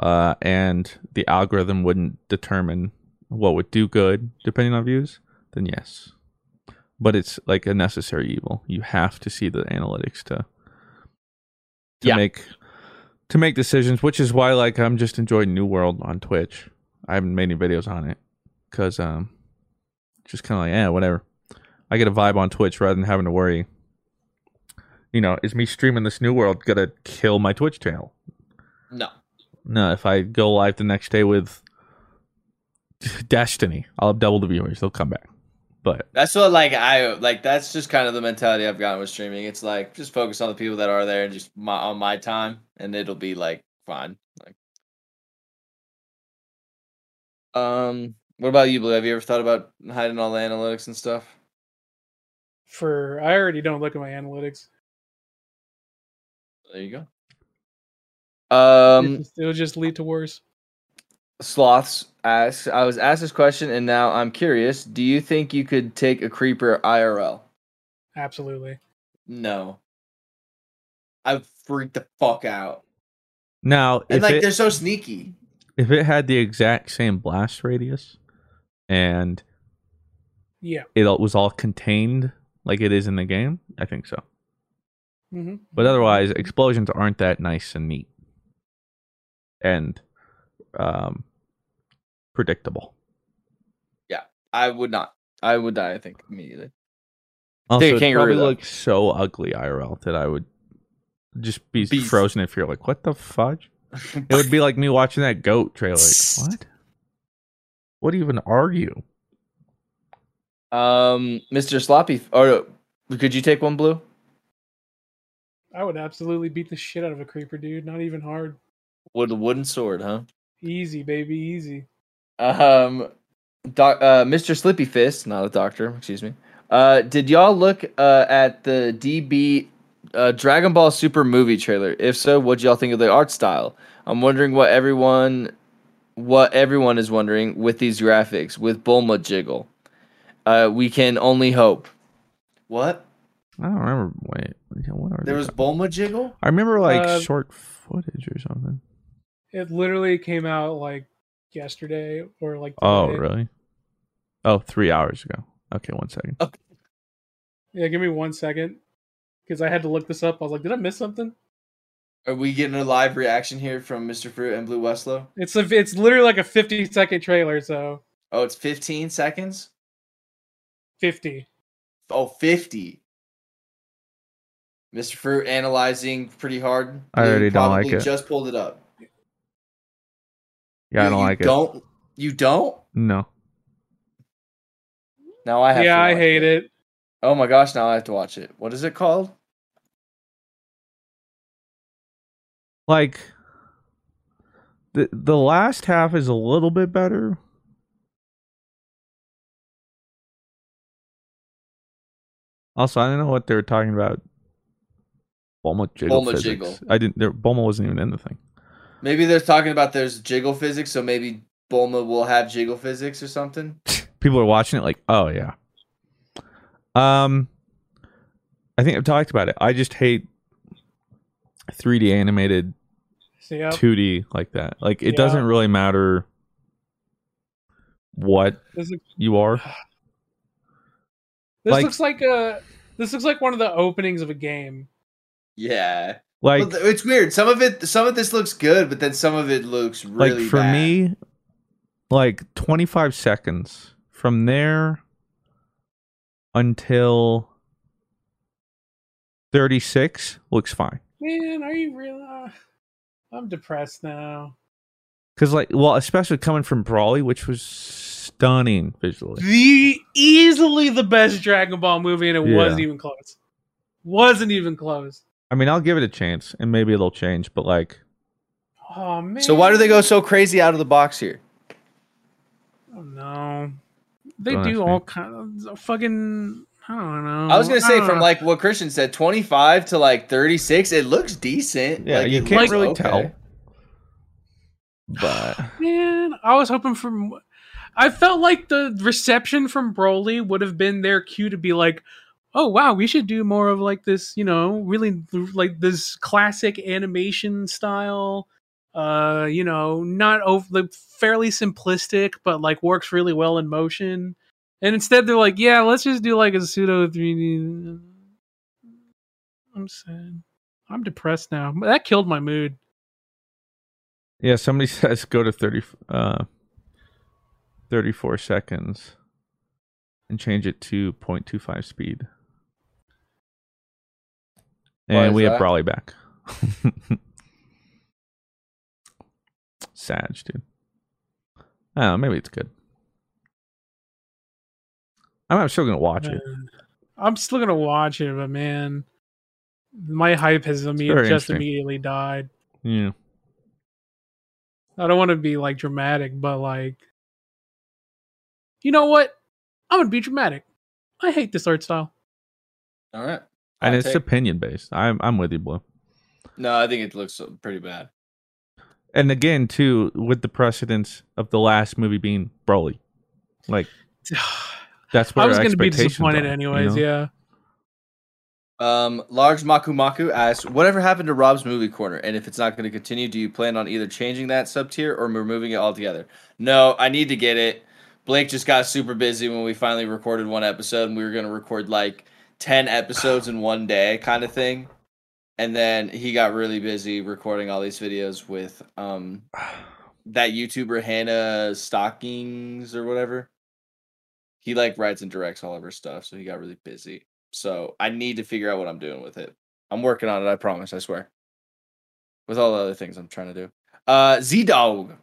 uh and the algorithm wouldn't determine what would do good depending on views, then yes. But it's like a necessary evil. You have to see the analytics to to Yeah. make to make decisions, which is why like I'm just enjoying New World on Twitch. I haven't made any videos on it cuz um just kind of like, yeah, whatever. I get a vibe on Twitch rather than having to worry. You know, is me streaming this new world gonna kill my Twitch channel? No. No, if I go live the next day with *laughs* Destiny, I'll have double the viewers. They'll come back. But That's what like I like. That's just kind of the mentality I've gotten with streaming. It's like just focus on the people that are there and just my, on my time, and it'll be like fine. Like, um, what about you, Blue? Have you ever thought about hiding all the analytics and stuff? For I already don't look at my analytics. There you go. Um, It'll just- lead to worse. Sloths asks, I was asked this question, and now I'm curious. Do you think you could take a creeper IRL? Absolutely. No. I freaked the fuck out. now, And like it, they're so sneaky. if it had the exact same blast radius and Yeah. it was all contained like it is in the game, I think so. Hmm But otherwise, explosions aren't that nice and neat, and um, predictable. Yeah, I would not. I would die. I think immediately. Also, Think it probably though. looks so ugly IRL that I would just be Beast. frozen you're Like, what the fudge? it would be like me watching that goat trailer. Like, *laughs* what? What even are you? Um, Mr. Sloppy. Or could you take one blue? I would absolutely beat the shit out of a creeper, dude. Not even hard. With a wooden sword, huh? Easy, baby, easy. Um, doc, uh, Mr. Slippy Fist, not a doctor, excuse me. Uh, did y'all look uh, at the DB uh, Dragon Ball Super movie trailer? If so, what do y'all think of the art style? I'm wondering what everyone, what everyone is wondering with these graphics with Bulma jiggle. Uh, we can only hope. What? I don't remember. Wait, what are There was talking- Bulma jiggle. I remember like Uh, short footage or something. It literally came out like yesterday or like. Oh, today. really? Oh, three hours ago. Okay, one second. Yeah, give me one second because I had to look this up. I was like, did I miss something? Are we getting a live reaction here from Mr. Fruit and Blue Westlow? It's a, it's literally like a fifty second trailer. So Oh, it's 15 seconds. fifty. Oh, 50. Mr. Fruit analyzing pretty hard. I already don't like it. Just pulled it up. Yeah, I don't you like Don't you don't? it. No. Now I have. Yeah, to I watch hate it. Oh my gosh! Now I have to watch it. What is it called? Like the the last half is a little bit better. Also, I don't know what they were talking about. Bulma jiggle Bulma physics. jiggle. I didn't. There, Bulma wasn't even in the thing. Maybe they're talking about there's jiggle physics, so maybe Bulma will have jiggle physics or something. *laughs* People are watching it like, oh yeah. Um, I think I've talked about it. I just hate 3D animated So, yeah, 2D like that. Like it Yeah. doesn't really matter what this, you are. *sighs* this Like- looks like a this looks like one of the openings of a game. Yeah. Like Well, it's weird. Some of it, some of this looks good, but then some of it looks really like for bad. me like 25 seconds from there until 36 looks fine. Man, are you really? Uh, I'm depressed now. Cuz like well, especially coming from Broly which was stunning visually. The easily the best Dragon Ball movie, and it Yeah. wasn't even close. Wasn't even close. I mean, I'll give it a chance and maybe it'll change, but like Oh man. So why do they go so crazy out of the box here? Oh, no. They Don't do all me. kind of fucking. I don't know. I was gonna say from know. like what Christian said, twenty five to like thirty six. It looks decent. yeah, Like, you can't looks really okay. tell. *sighs* But Man, I was hoping for. I felt like the reception from Broly would have been their cue to be like, "Oh wow, we should do more of like this, you know, really like this classic animation style." Uh, you know, not over like fairly simplistic, but like works really well in motion. And instead, they're like, "Yeah, let's just do like a pseudo 3D." I'm sad. I'm depressed now. That killed my mood. Yeah, somebody *laughs* says go to 30 uh 34 seconds and change it to 0.25 speed. Why And is we have that? Broly back. *laughs* Sag, dude. I don't know, maybe it's good. I'm, I'm still gonna watch it. I'm still gonna watch it, but man, my hype has imme- just immediately died. Yeah. I don't want to be like dramatic, but like, you know what? I'm gonna be dramatic. I hate this art style. All right. And Hot it's take. opinion based. I'm I'm with you, Blue. No, I think it looks pretty bad. And again, too, with the precedence of the last movie being Broly. Like *sighs* that's where I was gonna be disappointed are, you anyways. know? Yeah. Um, large Maku Maku asks, "Whatever happened to Rob's movie corner? And if it's not going to continue, do you plan on either changing that sub tier or removing it altogether?" No, I need to get it. Blake just got super busy when we finally recorded one episode, and we were going to record like ten episodes in one day, kind of thing. And then he got really busy recording all these videos with um that YouTuber Hannah Stockings or whatever. he like writes and directs all of her stuff, so he got really busy. So I need to figure out what I'm doing with it. I'm working on it. I promise. I swear. With all the other things I'm trying to do. Uh, Z Dog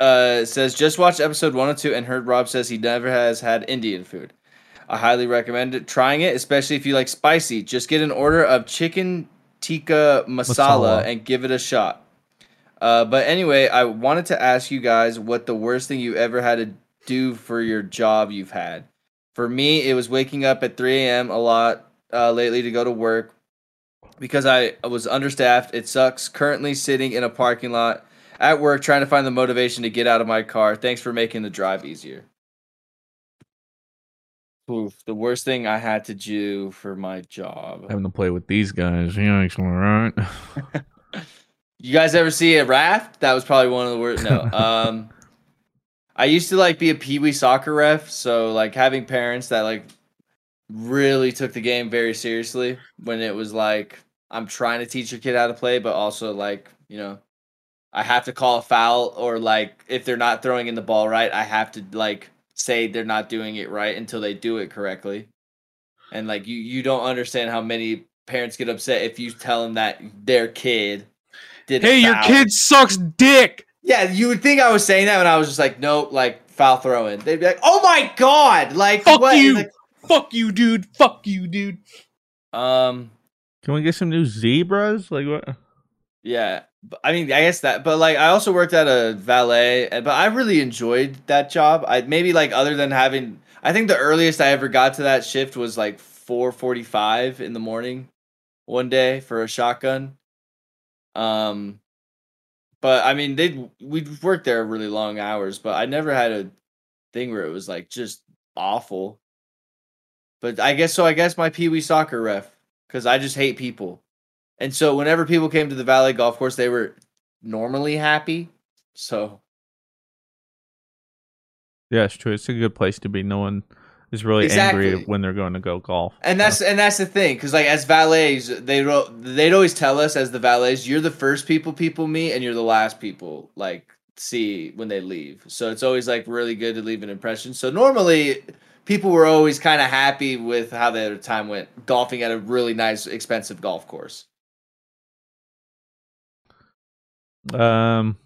uh, says just watched episode 102 and heard Rob says he never has had Indian food. I highly recommend it, trying it, especially if you like spicy. Just get an order of chicken tikka masala, Masala. and give it a shot. Uh, but anyway, I wanted to ask you guys what the worst thing you ever had to do for your job you've had. For me, it was waking up at 3 a.m. a lot uh, lately to go to work because I was understaffed. It sucks. Currently sitting in a parking lot at work trying to find the motivation to get out of my car. Thanks for making the drive easier. Oof, the worst thing I had to do for my job. Having to play with these guys. Yeah, actually, right? *laughs* You guys ever see a raft? That was probably one of the worst. No. *laughs* Um, I used to like be a pee wee soccer ref, so like having parents that like really took the game very seriously when it was like I'm trying to teach your kid how to play, but also like you know I have to call a foul or like if they're not throwing in the ball right, I have to like say they're not doing it right until they do it correctly. And like you you don't understand how many parents get upset if you tell them that their kid did a Hey, your kid sucks dick. Yeah, you would think I was saying that when I was just like, nope, like foul throwing. They'd be like, oh my god, like Fuck what? you. Like, Fuck you, dude. Fuck you, dude. um, Can we get some new zebras? Like what? yeah. I mean, I guess that, but like, I also worked at a valet, but I really enjoyed that job. I maybe like other than having, I think the earliest I ever got to that shift was like four forty five in the morning, one day for a shotgun. Um, but I mean, they we worked there really long hours, but I never had a thing where it was like just awful. But I guess so. I guess my pee wee soccer ref because I just hate people, and so whenever people came to the Valley Golf Course, they were normally happy. So Yeah, it's true. It's a good place to be. No one is really Exactly. angry when they're going to go golf. And that's and that's the thing, because like as valets, they they'd always tell us as the valets, you're the first people people meet, and you're the last people like see when they leave. So it's always like really good to leave an impression. So normally, people were always kind of happy with how their time went golfing at a really nice, expensive golf course. Um,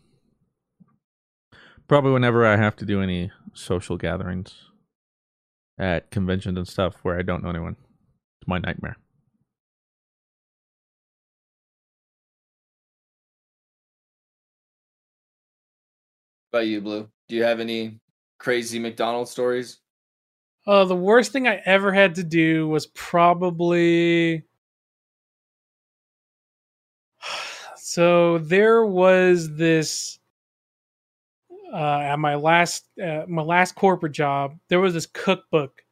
probably whenever I have to do any social gatherings at conventions and stuff where I don't know anyone, it's my nightmare. About you, Blue? Do you have any crazy McDonald's stories? Uh, the worst thing I ever had to do was probably. So there was this uh, at my last uh, my last corporate job. There was this cookbook,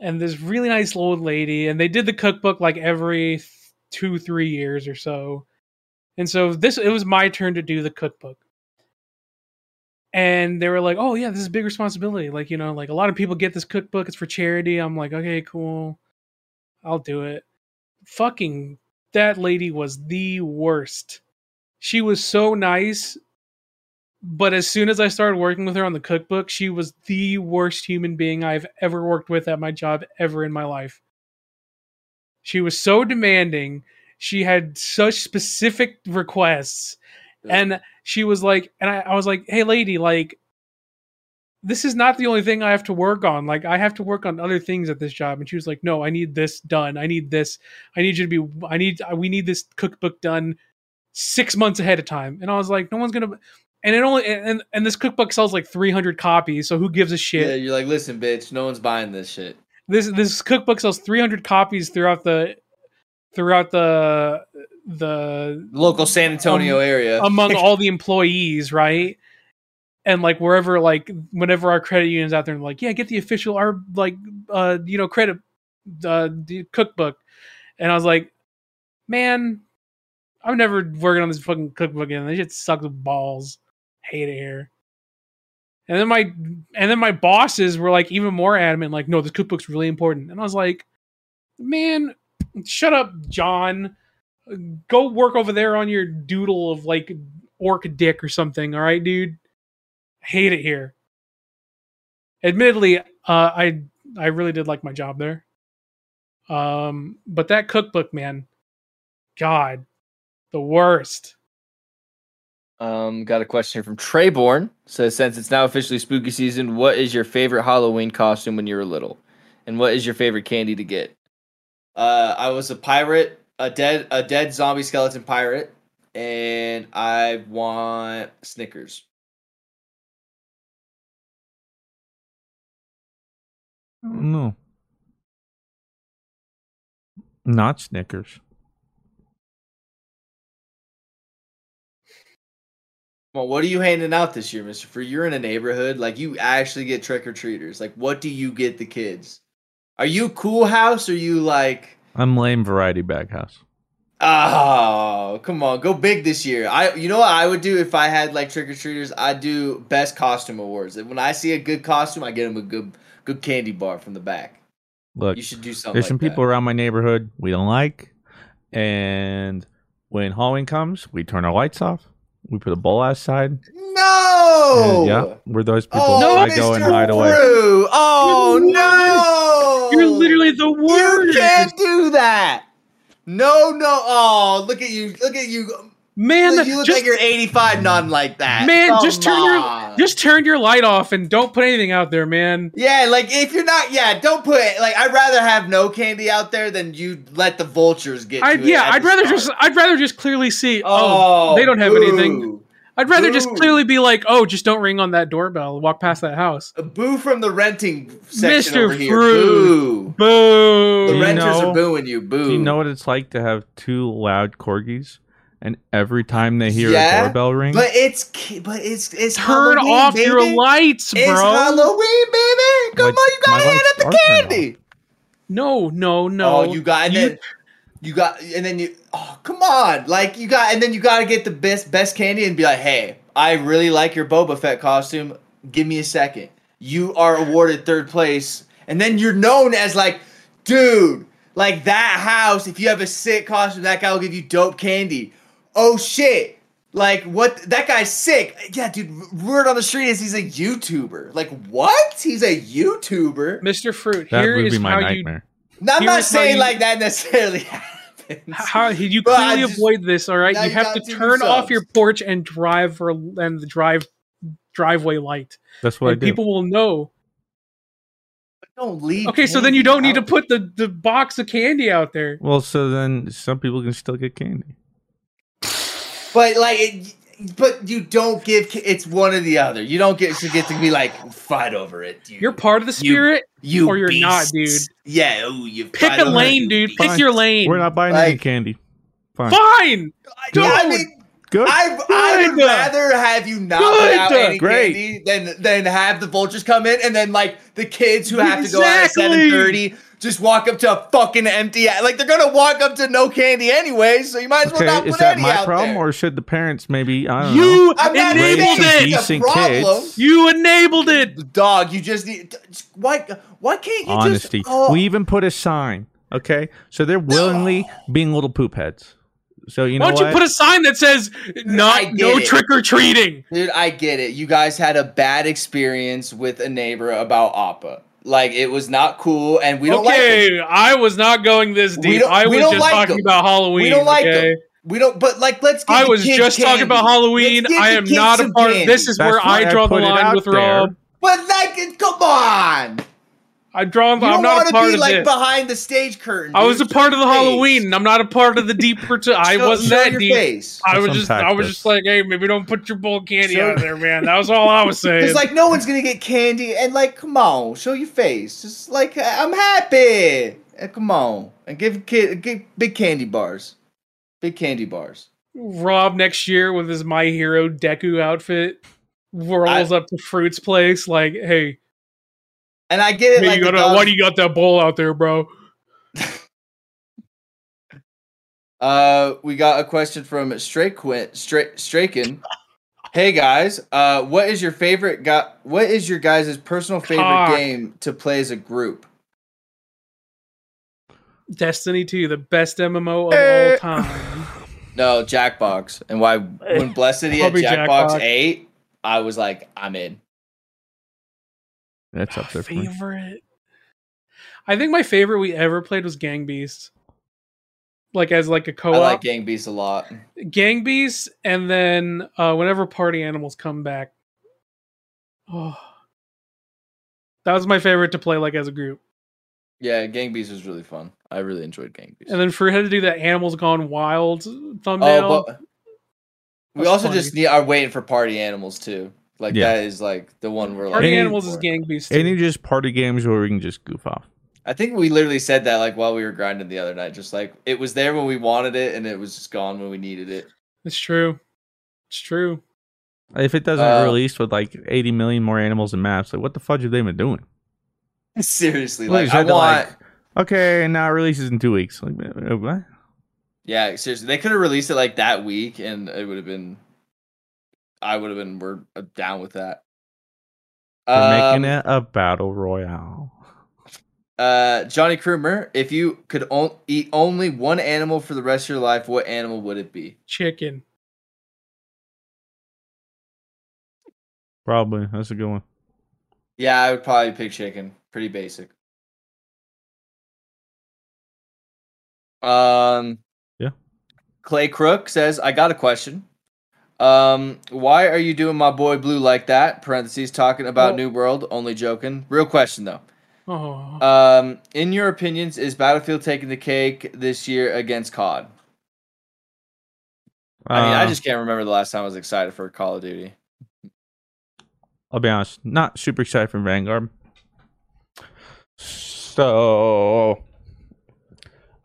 and this really nice old lady, and they did the cookbook like every th- two three years or so. And so this it was my turn to do the cookbook and they were like, "Oh yeah, this is a big responsibility. Like you know, like a lot of people get this cookbook. It's for charity." I'm like, "Okay, cool, I'll do it." Fucking that lady was the worst. She was so nice, but as soon as I started working with her on the cookbook, she was the worst human being I've ever worked with at my job ever in my life. She was so demanding. She had such specific requests and she was like and I, I was like hey lady like this is not the only thing i have to work on like i have to work on other things at this job and she was like no i need this done i need this i need you to be i need we need this cookbook done six months ahead of time and i was like no one's gonna and it only and and this cookbook sells like 300 copies so who gives a shit Yeah, you're like, listen, bitch, no one's buying this shit. this this cookbook sells 300 copies throughout the throughout the the Local San Antonio Um, area. among *laughs* all the employees, right? And like wherever, like whenever our credit union's out there, like, yeah, get the official our like uh you know credit uh the cookbook, and I was like, man, I'm never working on this fucking cookbook again. This shit sucks balls. Hate it here. And then my and then my bosses were like even more adamant, like, no, this cookbook's really important. And I was like, man, shut up, John. Go work over there on your doodle of like orc dick or something. All right, dude. Hate it here. Admittedly, Uh, I I really did like my job there. Um, but that cookbook, man, God, the worst. Um, got a question here from Treyborn. Says, since it's now officially spooky season, what is your favorite Halloween costume when you were little, and what is your favorite candy to get? Uh, I was a pirate, a dead, a dead zombie skeleton pirate, and I want Snickers. Mm. No. Not Snickers. Well, what are you handing out this year, Mister? For you're in a neighborhood, like you actually get trick or treaters. Like, what do you get the kids? Are you cool house? Or are you like? I'm lame variety bag house. Oh, come on, go big this year. I, you know what I would do if I had like trick or treaters? I'd do best costume awards. When I see a good costume, I get them a good, good candy bar from the back. Look, you should do something. There's like some people around my neighborhood we don't like, and when Halloween comes, we turn our lights off. We put a bowl outside. No. And, yeah, we're those people. Oh, I go and Mr. hide away. Brew. Oh no! You're literally the worst. You can't do that. No, no. Oh, look at you. Look at you. Man, Look, you look just- like you're 85, none like that. Man, Come just turn on. your just turn your light off and don't put anything out there, man. Yeah, like if you're not, yeah, don't put like. I'd rather have no candy out there than you let the vultures get. I to yeah, at I'd rather start. just I'd rather just clearly see. Oh, Oh, they don't have boo. anything. I'd rather just clearly be like, oh, just don't ring on that doorbell. Walk past that house. A boo from the renting section Mr. over here. Boo. Boo. The Do you renters know- are booing you. Boo. Do you know what it's like to have two loud corgis, and every time they hear Yeah, a doorbell ring, But it's but it's it's Turn Halloween, off baby. your lights, bro. It's Halloween, baby. Come Like, on, you gotta hand lights up the candy. No, no, no. Oh, you got and You- then you got and then you. Oh, come on! Like you got and then you got to get the best best candy and be like, hey, I really like your Boba Fett costume. Give me a second. You are awarded third place, and then you're known as like, dude, like that house. If you have a sick costume, that guy will give you dope candy. Oh shit! Like what? That guy's sick. Yeah, dude. Word on the street is he's a YouTuber. Like what? He's a YouTuber. Mr. Fruit, that here would is be my how nightmare. Now, I'm not saying you- like that necessarily *laughs* happens. you how you But clearly just- avoid this. All right, you you have to got two turn off your porch and drive for and the drive driveway light, That's what I do. people will know. Don't leave. Okay, so then you don't need to put the the box of candy out there. well, so then some people can still get candy. But like, it, but you don't give. It's one or the other. You don't get to get to be like fight over it. You, You're part of the spirit, you or you're not, dude. Yeah. Oh, you Pick a lane, it, dude. you Pick beast. your lane. We're not buying any candy. Fine. Fine. Yeah, I mean, Good. I I would rather have you not put out any Great. candy than than have the vultures come in and then like the kids who have to go out at Exactly. seven thirty just walk up to a fucking empty like they're gonna walk up to no candy anyway, so you might as well okay, not is put that any my out problem, there. or should the parents maybe? I don't know. You I'm not Raise enabled it. a decent kids. You enabled it. Dog, you just need why why can't you Honesty. just oh, We even put a sign. Okay, so they're willingly being little poop heads. So you know Why don't you put a sign that says "Not no it. trick or treating"? Dude, I get it. You guys had a bad experience with a neighbor about Appa. Like it was not cool, and we don't like okay. I was not going this We deep. don't- I we was don't just like talking them. about Halloween. We don't like okay? them. We don't. But like, let's. Give I the was kids just talking about Halloween. I am not a part. candy. This is That's where I draw the line with there. Rob. But like, come on. I draw. You I'm don't want a to part be of like this. behind the stage curtain. I was a Show part of the face. Halloween. I'm not a part of the deeper. *laughs* To, I Show- wasn't show that your deep. face. I was Let's just. I was this. just like, hey, maybe don't put your bowl of candy Show- out there, man. That was all I was *laughs* saying. It's like no one's gonna get candy, and like, come on, show your face. Just like I'm happy. And come on, and give kid give big candy bars, big candy bars. Rob next year with his My Hero Deku outfit rolls up to Fruit's place. Like, hey, And I get it. hey like you gotta, dogs- why do you got that bowl out there, bro? *laughs* Uh, we got a question from Straken. Stra- Straken. Hey guys, uh, what is your favorite? Guy- what is your guys' personal favorite Cock. game to play as a group? Destiny 2, the best MMO of Eh. all time. *laughs* No, Jackbox. And why? When Blessed *laughs* had Jackbox Jackbox. eight, I was like, I'm in. That's up there favorite. I think my favorite we ever played was Gang Beast. Like as like a co-op. I like Gang Beast a lot. Gang Beast, and then uh, whenever Party Animals come back. Oh, that was my favorite to play like as a group. Yeah, Gang Beast was really fun. I really enjoyed Gang Beast. And then for him to do that Animals Gone Wild thumbnail. Oh, but we also funny. just need, are waiting for Party Animals too. Like Yeah. that is like the one where are like. Party Animals is Gang Beast. too. Any just party games where we can just goof off. I think we literally said that like while we were grinding the other night. Just like it was there when we wanted it, and it was just gone when we needed it. It's true. It's true. If it doesn't Uh, release with like 80 million more animals and maps, like what the fudge have they been doing? *laughs* Seriously, Well, like I want. like- Okay, and now it releases in two weeks. Like what? Yeah, seriously, they could have released it like that week, and it would have been. I would have been we're uh, down with that. They're Um, making it a battle royale. Uh, Johnny Krumer, if you could on- eat only one animal for the rest of your life, what animal would it be? Chicken. Probably that's a good one. Yeah, I would probably pick chicken. Pretty basic. Um. Yeah. Clay Crook says, "I got a question. Um, why are you doing my boy Blue like that? Parentheses talking about Well- New World. Only joking. Real question though. Oh, Um, in your opinions, is Battlefield taking the cake this year against COD? I mean, I Uh, just can't remember the last time I was excited for Call of Duty. I'll be honest, not super excited for Vanguard. So,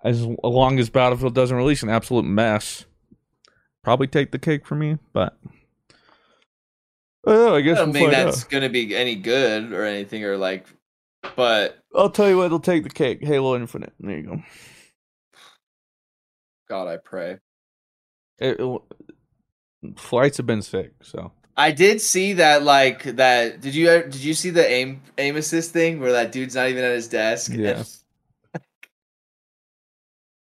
as long as Battlefield doesn't release an absolute mess, probably take the cake for me. But oh, I I guess don't we'll think that's out. gonna be any good or anything or like, but I'll tell you what'll take the cake: Halo Infinite. There you go. God, I pray. It, it- flights have been sick, so I did see that like that. Did you did you see the aim aim assist thing where that dude's not even at his desk? Yeah.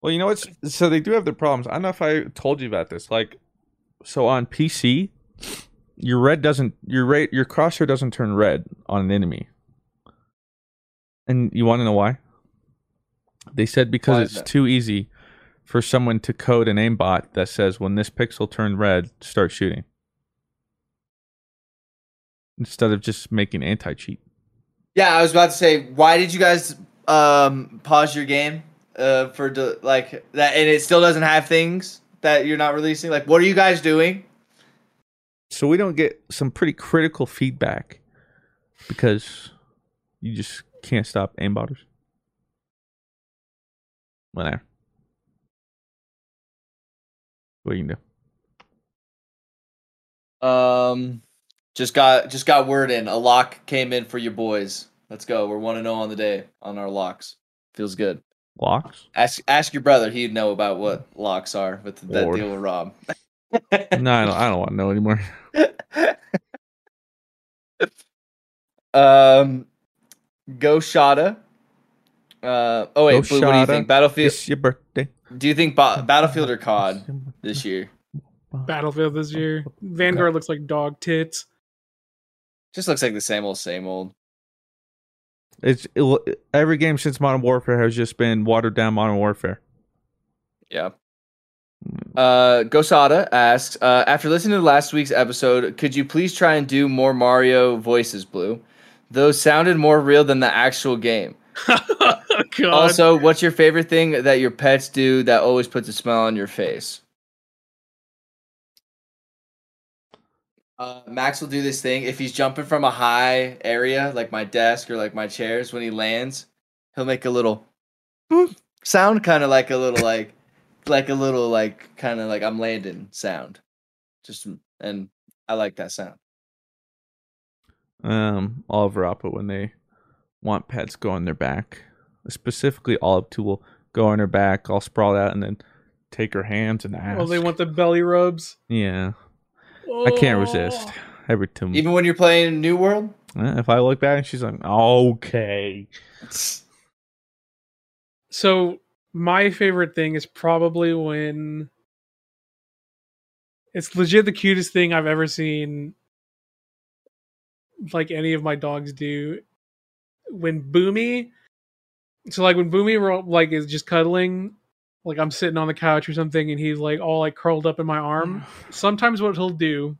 Well, you know what's so they do have their problems. I don't know if I told you about this. Like, so on PC, your red doesn't your rate your crosshair doesn't turn red on an enemy. And you want to know why? They said because Why it's that? too easy for someone to code an aimbot that says when this pixel turned red, start shooting. Instead of just making anti cheat. Yeah, I was about to say, why did you guys um pause your game uh for de- like that, and it still doesn't have things that you're not releasing? Like, what are you guys doing? so we don't get some pretty critical feedback because you just can't stop aimbotters. Whatever. What you can do? Um, just got just got word in. A lock came in for your boys. Let's go. We're one to zero on the day on our locks. Feels good. Locks? Ask ask your brother. He'd know about what locks are with that Lord. deal with Rob. *laughs* no, I don't, I don't want to know anymore. *laughs* um, Go Shada. Uh, oh wait, Blue, what do you think? Battlefield. It's your birthday. Do you think ba- Battlefield or COD this year? Battlefield this year. *laughs* Vanguard looks like dog tits. Just looks like the same old, same old. It's it, every game since Modern Warfare has just been watered down Modern Warfare. Yeah. Uh, Gosada asks, uh, after listening to last week's episode, could you please try and do more Mario voices, Blue? Those sounded more real than the actual game. *laughs* God. Also, what's your favorite thing that your pets do that always puts a smile on your face? Uh, Max will do this thing if he's jumping from a high area, like my desk or like my chairs. When he lands, he'll make a little sound, kind of like a little like, like a little like kind of like I'm landing sound. Just and I like that sound. Um, Oliver Appa when they want pets go on their back, specifically Olive Two will go on her back, all sprawled out, and then take her hands and ask. Oh, they want the belly rubs. Yeah, I can't resist. Every time, Even when you're playing New World, if I look back, she's like, "Okay." So my favorite thing is probably when it's legit the cutest thing I've ever seen like any of my dogs do when Boomy, so like when Boomy ro- like is just cuddling, like I'm sitting on the couch or something, and he's like all like curled up in my arm. *sighs* Sometimes what he'll do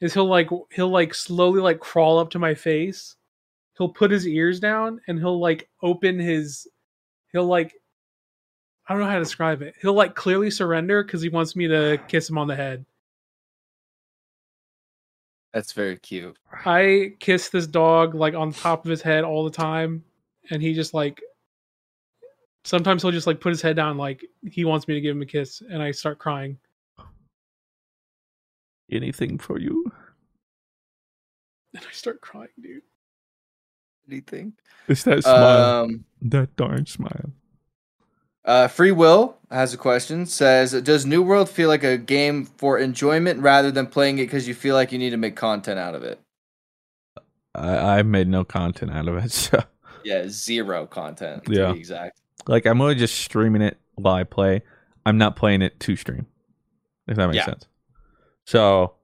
is he'll like he'll like slowly like crawl up to my face. He'll put his ears down and he'll like open his. He'll like. I don't know how to describe it. He'll like clearly surrender because he wants me to *sighs* kiss him on the head. That's very cute. I kiss this dog like on top of his head all the time, and he just like sometimes he'll just like put his head down like he wants me to give him a kiss, and I start crying. Anything for you? And I start crying, dude. Anything? It's that smile. Um, that darn smile. Uh, Free Will has a question. Says, "Does New World feel like a game for enjoyment rather than playing it because you feel like you need to make content out of it?" I, I made no content out of it, *laughs* so Yeah, zero content. To Yeah. be exact. Like I'm only just streaming it while I play. I'm not playing it to stream. If that makes Yeah. sense. So,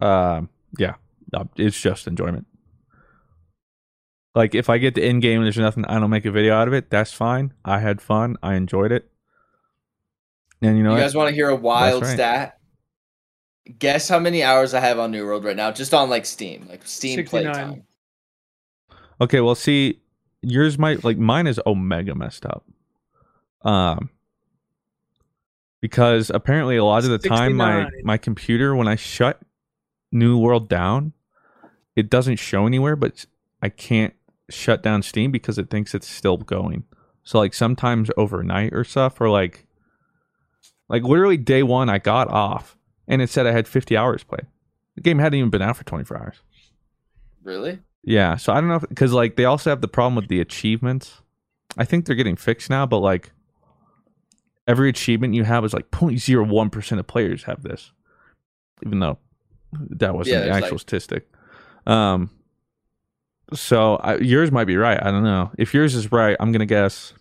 um, yeah, uh, it's just enjoyment. Like if I get to end game and there's nothing, I don't make a video out of it. That's fine. I had fun. I enjoyed it. And you know, you what? guys want to hear a wild right. stat? Guess how many hours I have on New World right now, just on like Steam, like Steam 69. playtime. Okay, well, see, yours might like mine is omega messed up. Um, because apparently a lot of the time my my computer when I shut New World down, it doesn't show anywhere, but I can't shut down Steam because it thinks it's still going. So like sometimes overnight or stuff, or like like literally day one, I got off and it said I had 50 hours played. The game hadn't even been out for 24 hours. Really? Yeah, so I don't know because like they also have the problem with the achievements. I think they're getting fixed now, but like every achievement you have is like 0.01 percent of players have this, even though that wasn't Yeah, the actual like- statistic. Um, so I, yours might be right. I don't know if yours is right. I'm gonna guess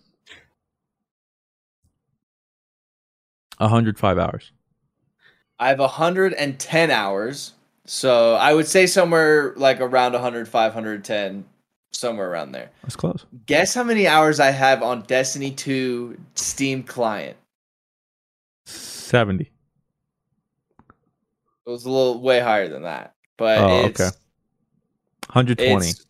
105 hours. I have 110 hours. So I would say somewhere like around 105, 110, somewhere around there. That's close. Guess how many hours I have on Destiny 2 Steam client? 70. It was a little way higher than that. But Oh, it's, okay. 120. it's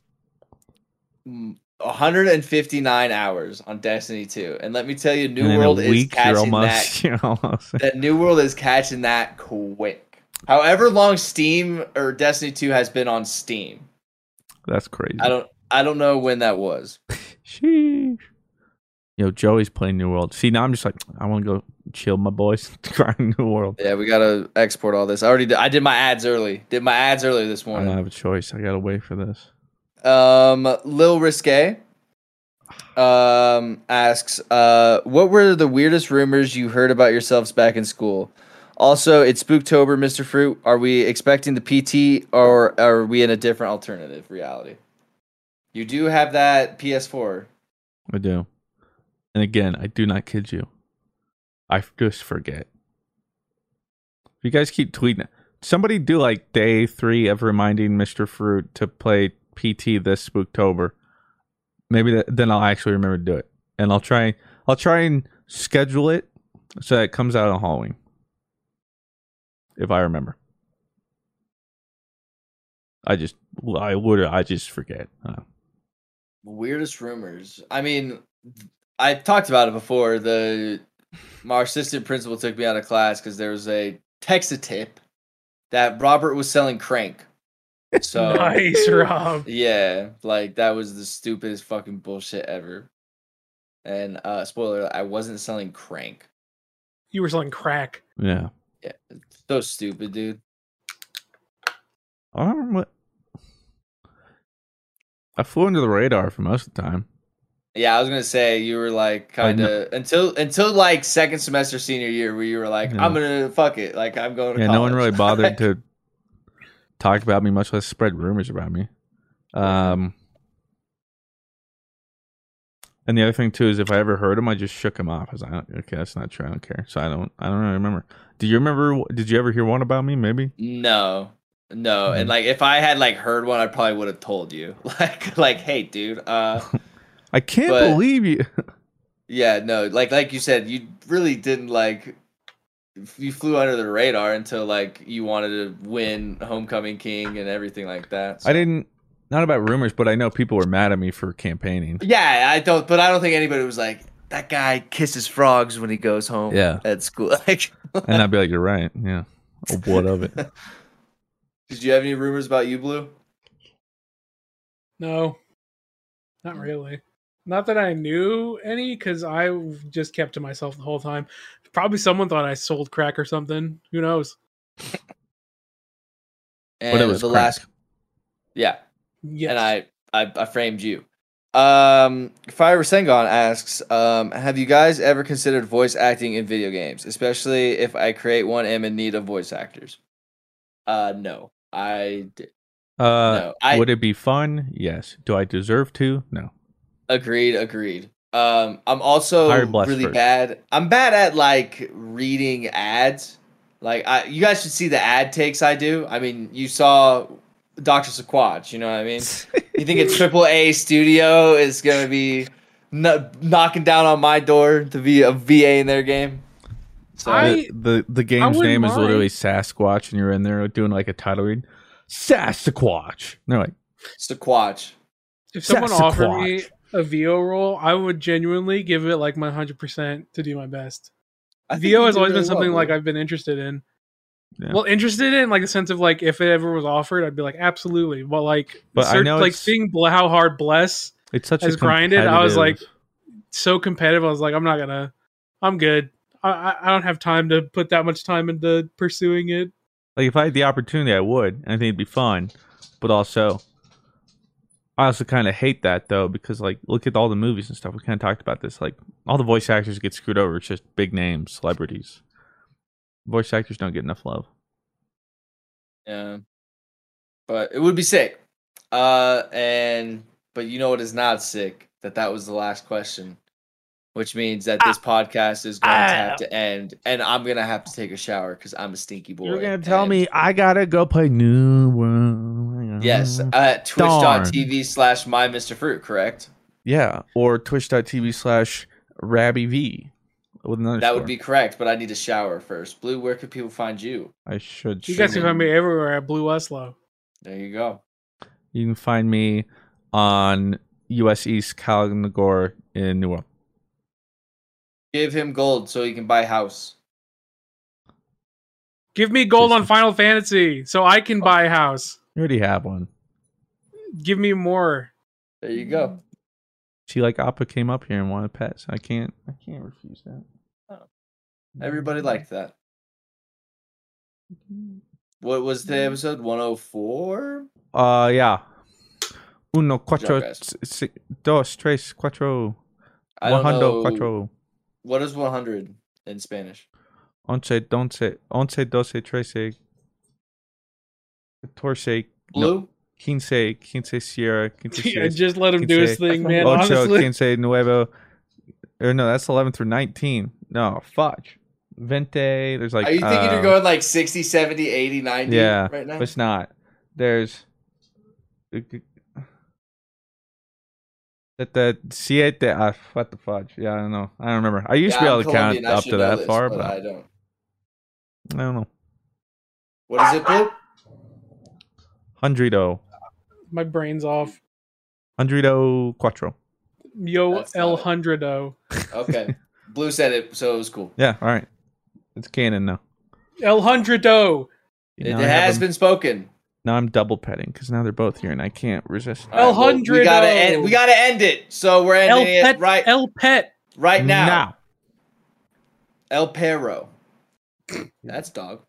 mm, 159 hours on Destiny 2. And let me tell you, New World is week, you're catching almost. that. *laughs* Almost. that New World is catching that quick. However long Steam or Destiny 2 has been on Steam. That's crazy. I don't I don't know when that was. *laughs* Sheesh. know, Joey's playing New World. See, now I'm just like, I want to go chill, my boys. *laughs* Grind New World. Yeah, we gotta export all this. I already did, I did my ads early. Did my ads early this morning. I don't have a choice. I gotta wait for this. Um, Lil Risque um asks, uh, what were the weirdest rumors you heard about yourselves back in school? Also, it's Spooktober, Mr. Fruit. Are we expecting the PT or are we in a different alternative reality? You do have that PS4. I do. And again, I do not kid you. I just forget. If you guys keep tweeting, somebody do like day three of reminding Mr. Fruit to play PT this Spooktober. Maybe that, then I'll actually remember to do it, and I'll try. I'll try and schedule it so that it comes out on Halloween, if I remember. I just, I would, I just forget. Uh, Weirdest rumors. I mean, I talked about it before. The my assistant principal took me out of class because there was a text a tip that Robert was selling crank. *laughs* So nice, Rob. yeah, like that was the stupidest fucking bullshit ever. And uh spoiler, I wasn't selling crank. You were selling crack. yeah. Yeah, so stupid, dude. I don't remember what. I flew under the radar for most of the time. Yeah, I was gonna say you were like kind of until until like second semester senior year where you were like, Yeah. I'm gonna fuck it, like I'm going. To Yeah, no one really bothered *laughs* to talk about me, much less spread rumors about me. Um, and the other thing too is if I ever heard him, I just shook him off. I was like, okay, that's not true. I don't care. So I don't. I don't really remember. Do you remember? Did you ever hear one about me? Maybe. No. No, and like if I had like heard one, I probably would have told you. *laughs* Like like, hey, dude. Uh, *laughs* I can't But- believe you. yeah, no, like like you said, you really didn't like. You flew under the radar until like you wanted to win Homecoming King and everything like that. I didn't. Not about rumors, but I know people were mad at me for campaigning. Yeah, I don't, but I don't think anybody was like that guy kisses frogs when he goes home. Yeah. at school. *laughs* Like, And I'd be like, "You're right." Yeah. Oh, what of it? *laughs* did you have any rumors about you, Blue? No, not really. Not that I knew any, because I just kept to myself the whole time. Probably someone thought I sold crack or something. Who knows? *laughs* And But it was the crack. last, yeah, Yes. and I, I, I framed you. Um, Fire Sengon asks, um, have you guys ever considered voice acting in video games, especially if I create one am in need of voice actors? Uh, no, I did. Uh, No, I- would it be fun? Yes. Do I deserve to? No. Agreed, agreed. Um, I'm also really first. bad. I'm bad at like reading ads. Like, I, you guys should see the ad takes I do. I mean, you saw Doctor Sequatch. You know what I mean? *laughs* you think a triple A studio is gonna be kn- knocking down on my door to be a VA in their game? So I- the the, the game's wouldn't name is literally. Sasquatch, and you're in there doing like a title read. Sasquatch. And they're like, Sequatch. if someone offered me a VO role, I would genuinely give it like my hundred percent to do my best. I VO has always really been something well, like I've been interested in. Yeah. Well, interested in like the sense of like if it ever was offered, I'd be like absolutely. But like, But I know like seeing Bl- how hard Bless it's such has a grinded, I was like so competitive. I was like, I'm not gonna. I'm good. I, I I don't have time to put that much time into pursuing it. like if I had the opportunity, I would. And I think it'd be fun, but also, I also kind of hate that though because like look at all the movies and stuff. We kind of talked about this. Like all the voice actors get screwed over. It's just big names, celebrities. Voice actors don't get enough love. Yeah. But it would be sick. Uh and but you know what is not sick? That that was the last question. Which means that this ah. podcast is going to have ah. to end and I'm going to have to take a shower cuz I'm a stinky boy. You're gonna tell and- me I gotta go play New World? Yes, uh, at twitch.tv slash my Mr. Fruit, correct? Yeah, or twitch.tv slash Rabby V with another. That would be correct, but I need to shower first. Blue, where could people find you? I should. You guys can find me everywhere at Blue Westlow. There you go. You can find me on US East Kalnagor in New World. Give him gold so he can buy house. Give me gold on Final Fantasy so I can oh. buy a house. You already have one. Give me more. There you go. See, like Appa came up here and wanted pets. I can't. I can't refuse that. Everybody liked that. What was the episode? 104? Uh, yeah. Uno, cuatro, guys. s- si- dos, tres, cuatro. I don't know. cuatro. What is 100 in Spanish? Once, donce, once, doce, trece. Catorce. Blue? No, quince, quince, sierra, quince, Yeah, seis, just let him do his thing, man. Ocho, honestly, quince, nuevo. Or no, that's 11 through 19. No, fudge. Vente. There's like. Are you thinking uh, you're going like 60, 70, 80, 90 Yeah, right now? but it's not. There's. That the siete. Uh, what the fudge? Yeah, I don't know. I don't remember. I used to be able to count up to that this, far, but but I don't. I don't know. What is it, Blue? Hundredo. My brain's off. Hundredo cuatro. Yo, That's El not it. Hundredo. *laughs* Okay. Blue said it, so it was cool. Yeah, all right. It's canon now. El Hundredo. It Now I have has them- been spoken. Now I'm double petting because now they're both here and I can't resist. All right, well, we gotta end. We gotta end it. So we're El ending Pet. it right El Pet. right now. Now. El Perro. That's dog.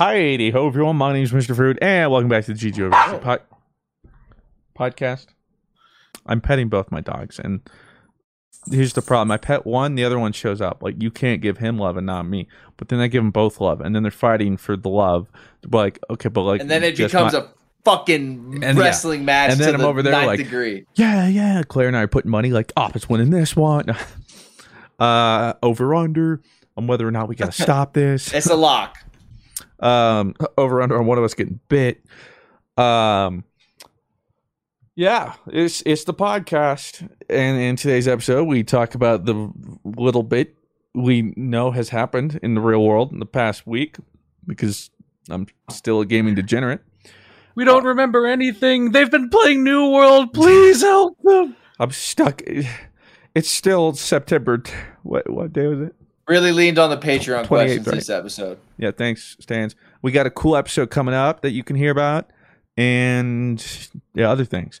Hi, ho everyone. My name is Mr. Fruit, and welcome back to the GG Overview pod- podcast. I'm petting both my dogs, and here's the problem: I pet one, the other one shows up. Like you can't give him love and not me, but then I give them both love, and then they're fighting for the love. But like, okay, but like, And then it becomes a fucking And yeah. wrestling match And then I'm the over there like- degree. yeah, yeah. Claire and I are putting money like, oh, it's winning this one. *laughs* uh, over under on whether or not we gotta *laughs* stop this. It's a lock. Um, *laughs* over under on one of us getting bit. Um, yeah, it's it's the podcast, and in today's episode, we talk about the little bit we know has happened in the real world in the past week because I'm still a gaming degenerate. We don't remember anything. They've been playing New World. Please help them. I'm stuck. It's still September. t- What what day was it? Really leaned on the Patreon questions right? this episode. Yeah, thanks, Stans. We got a cool episode coming up that you can hear about, and yeah, other things.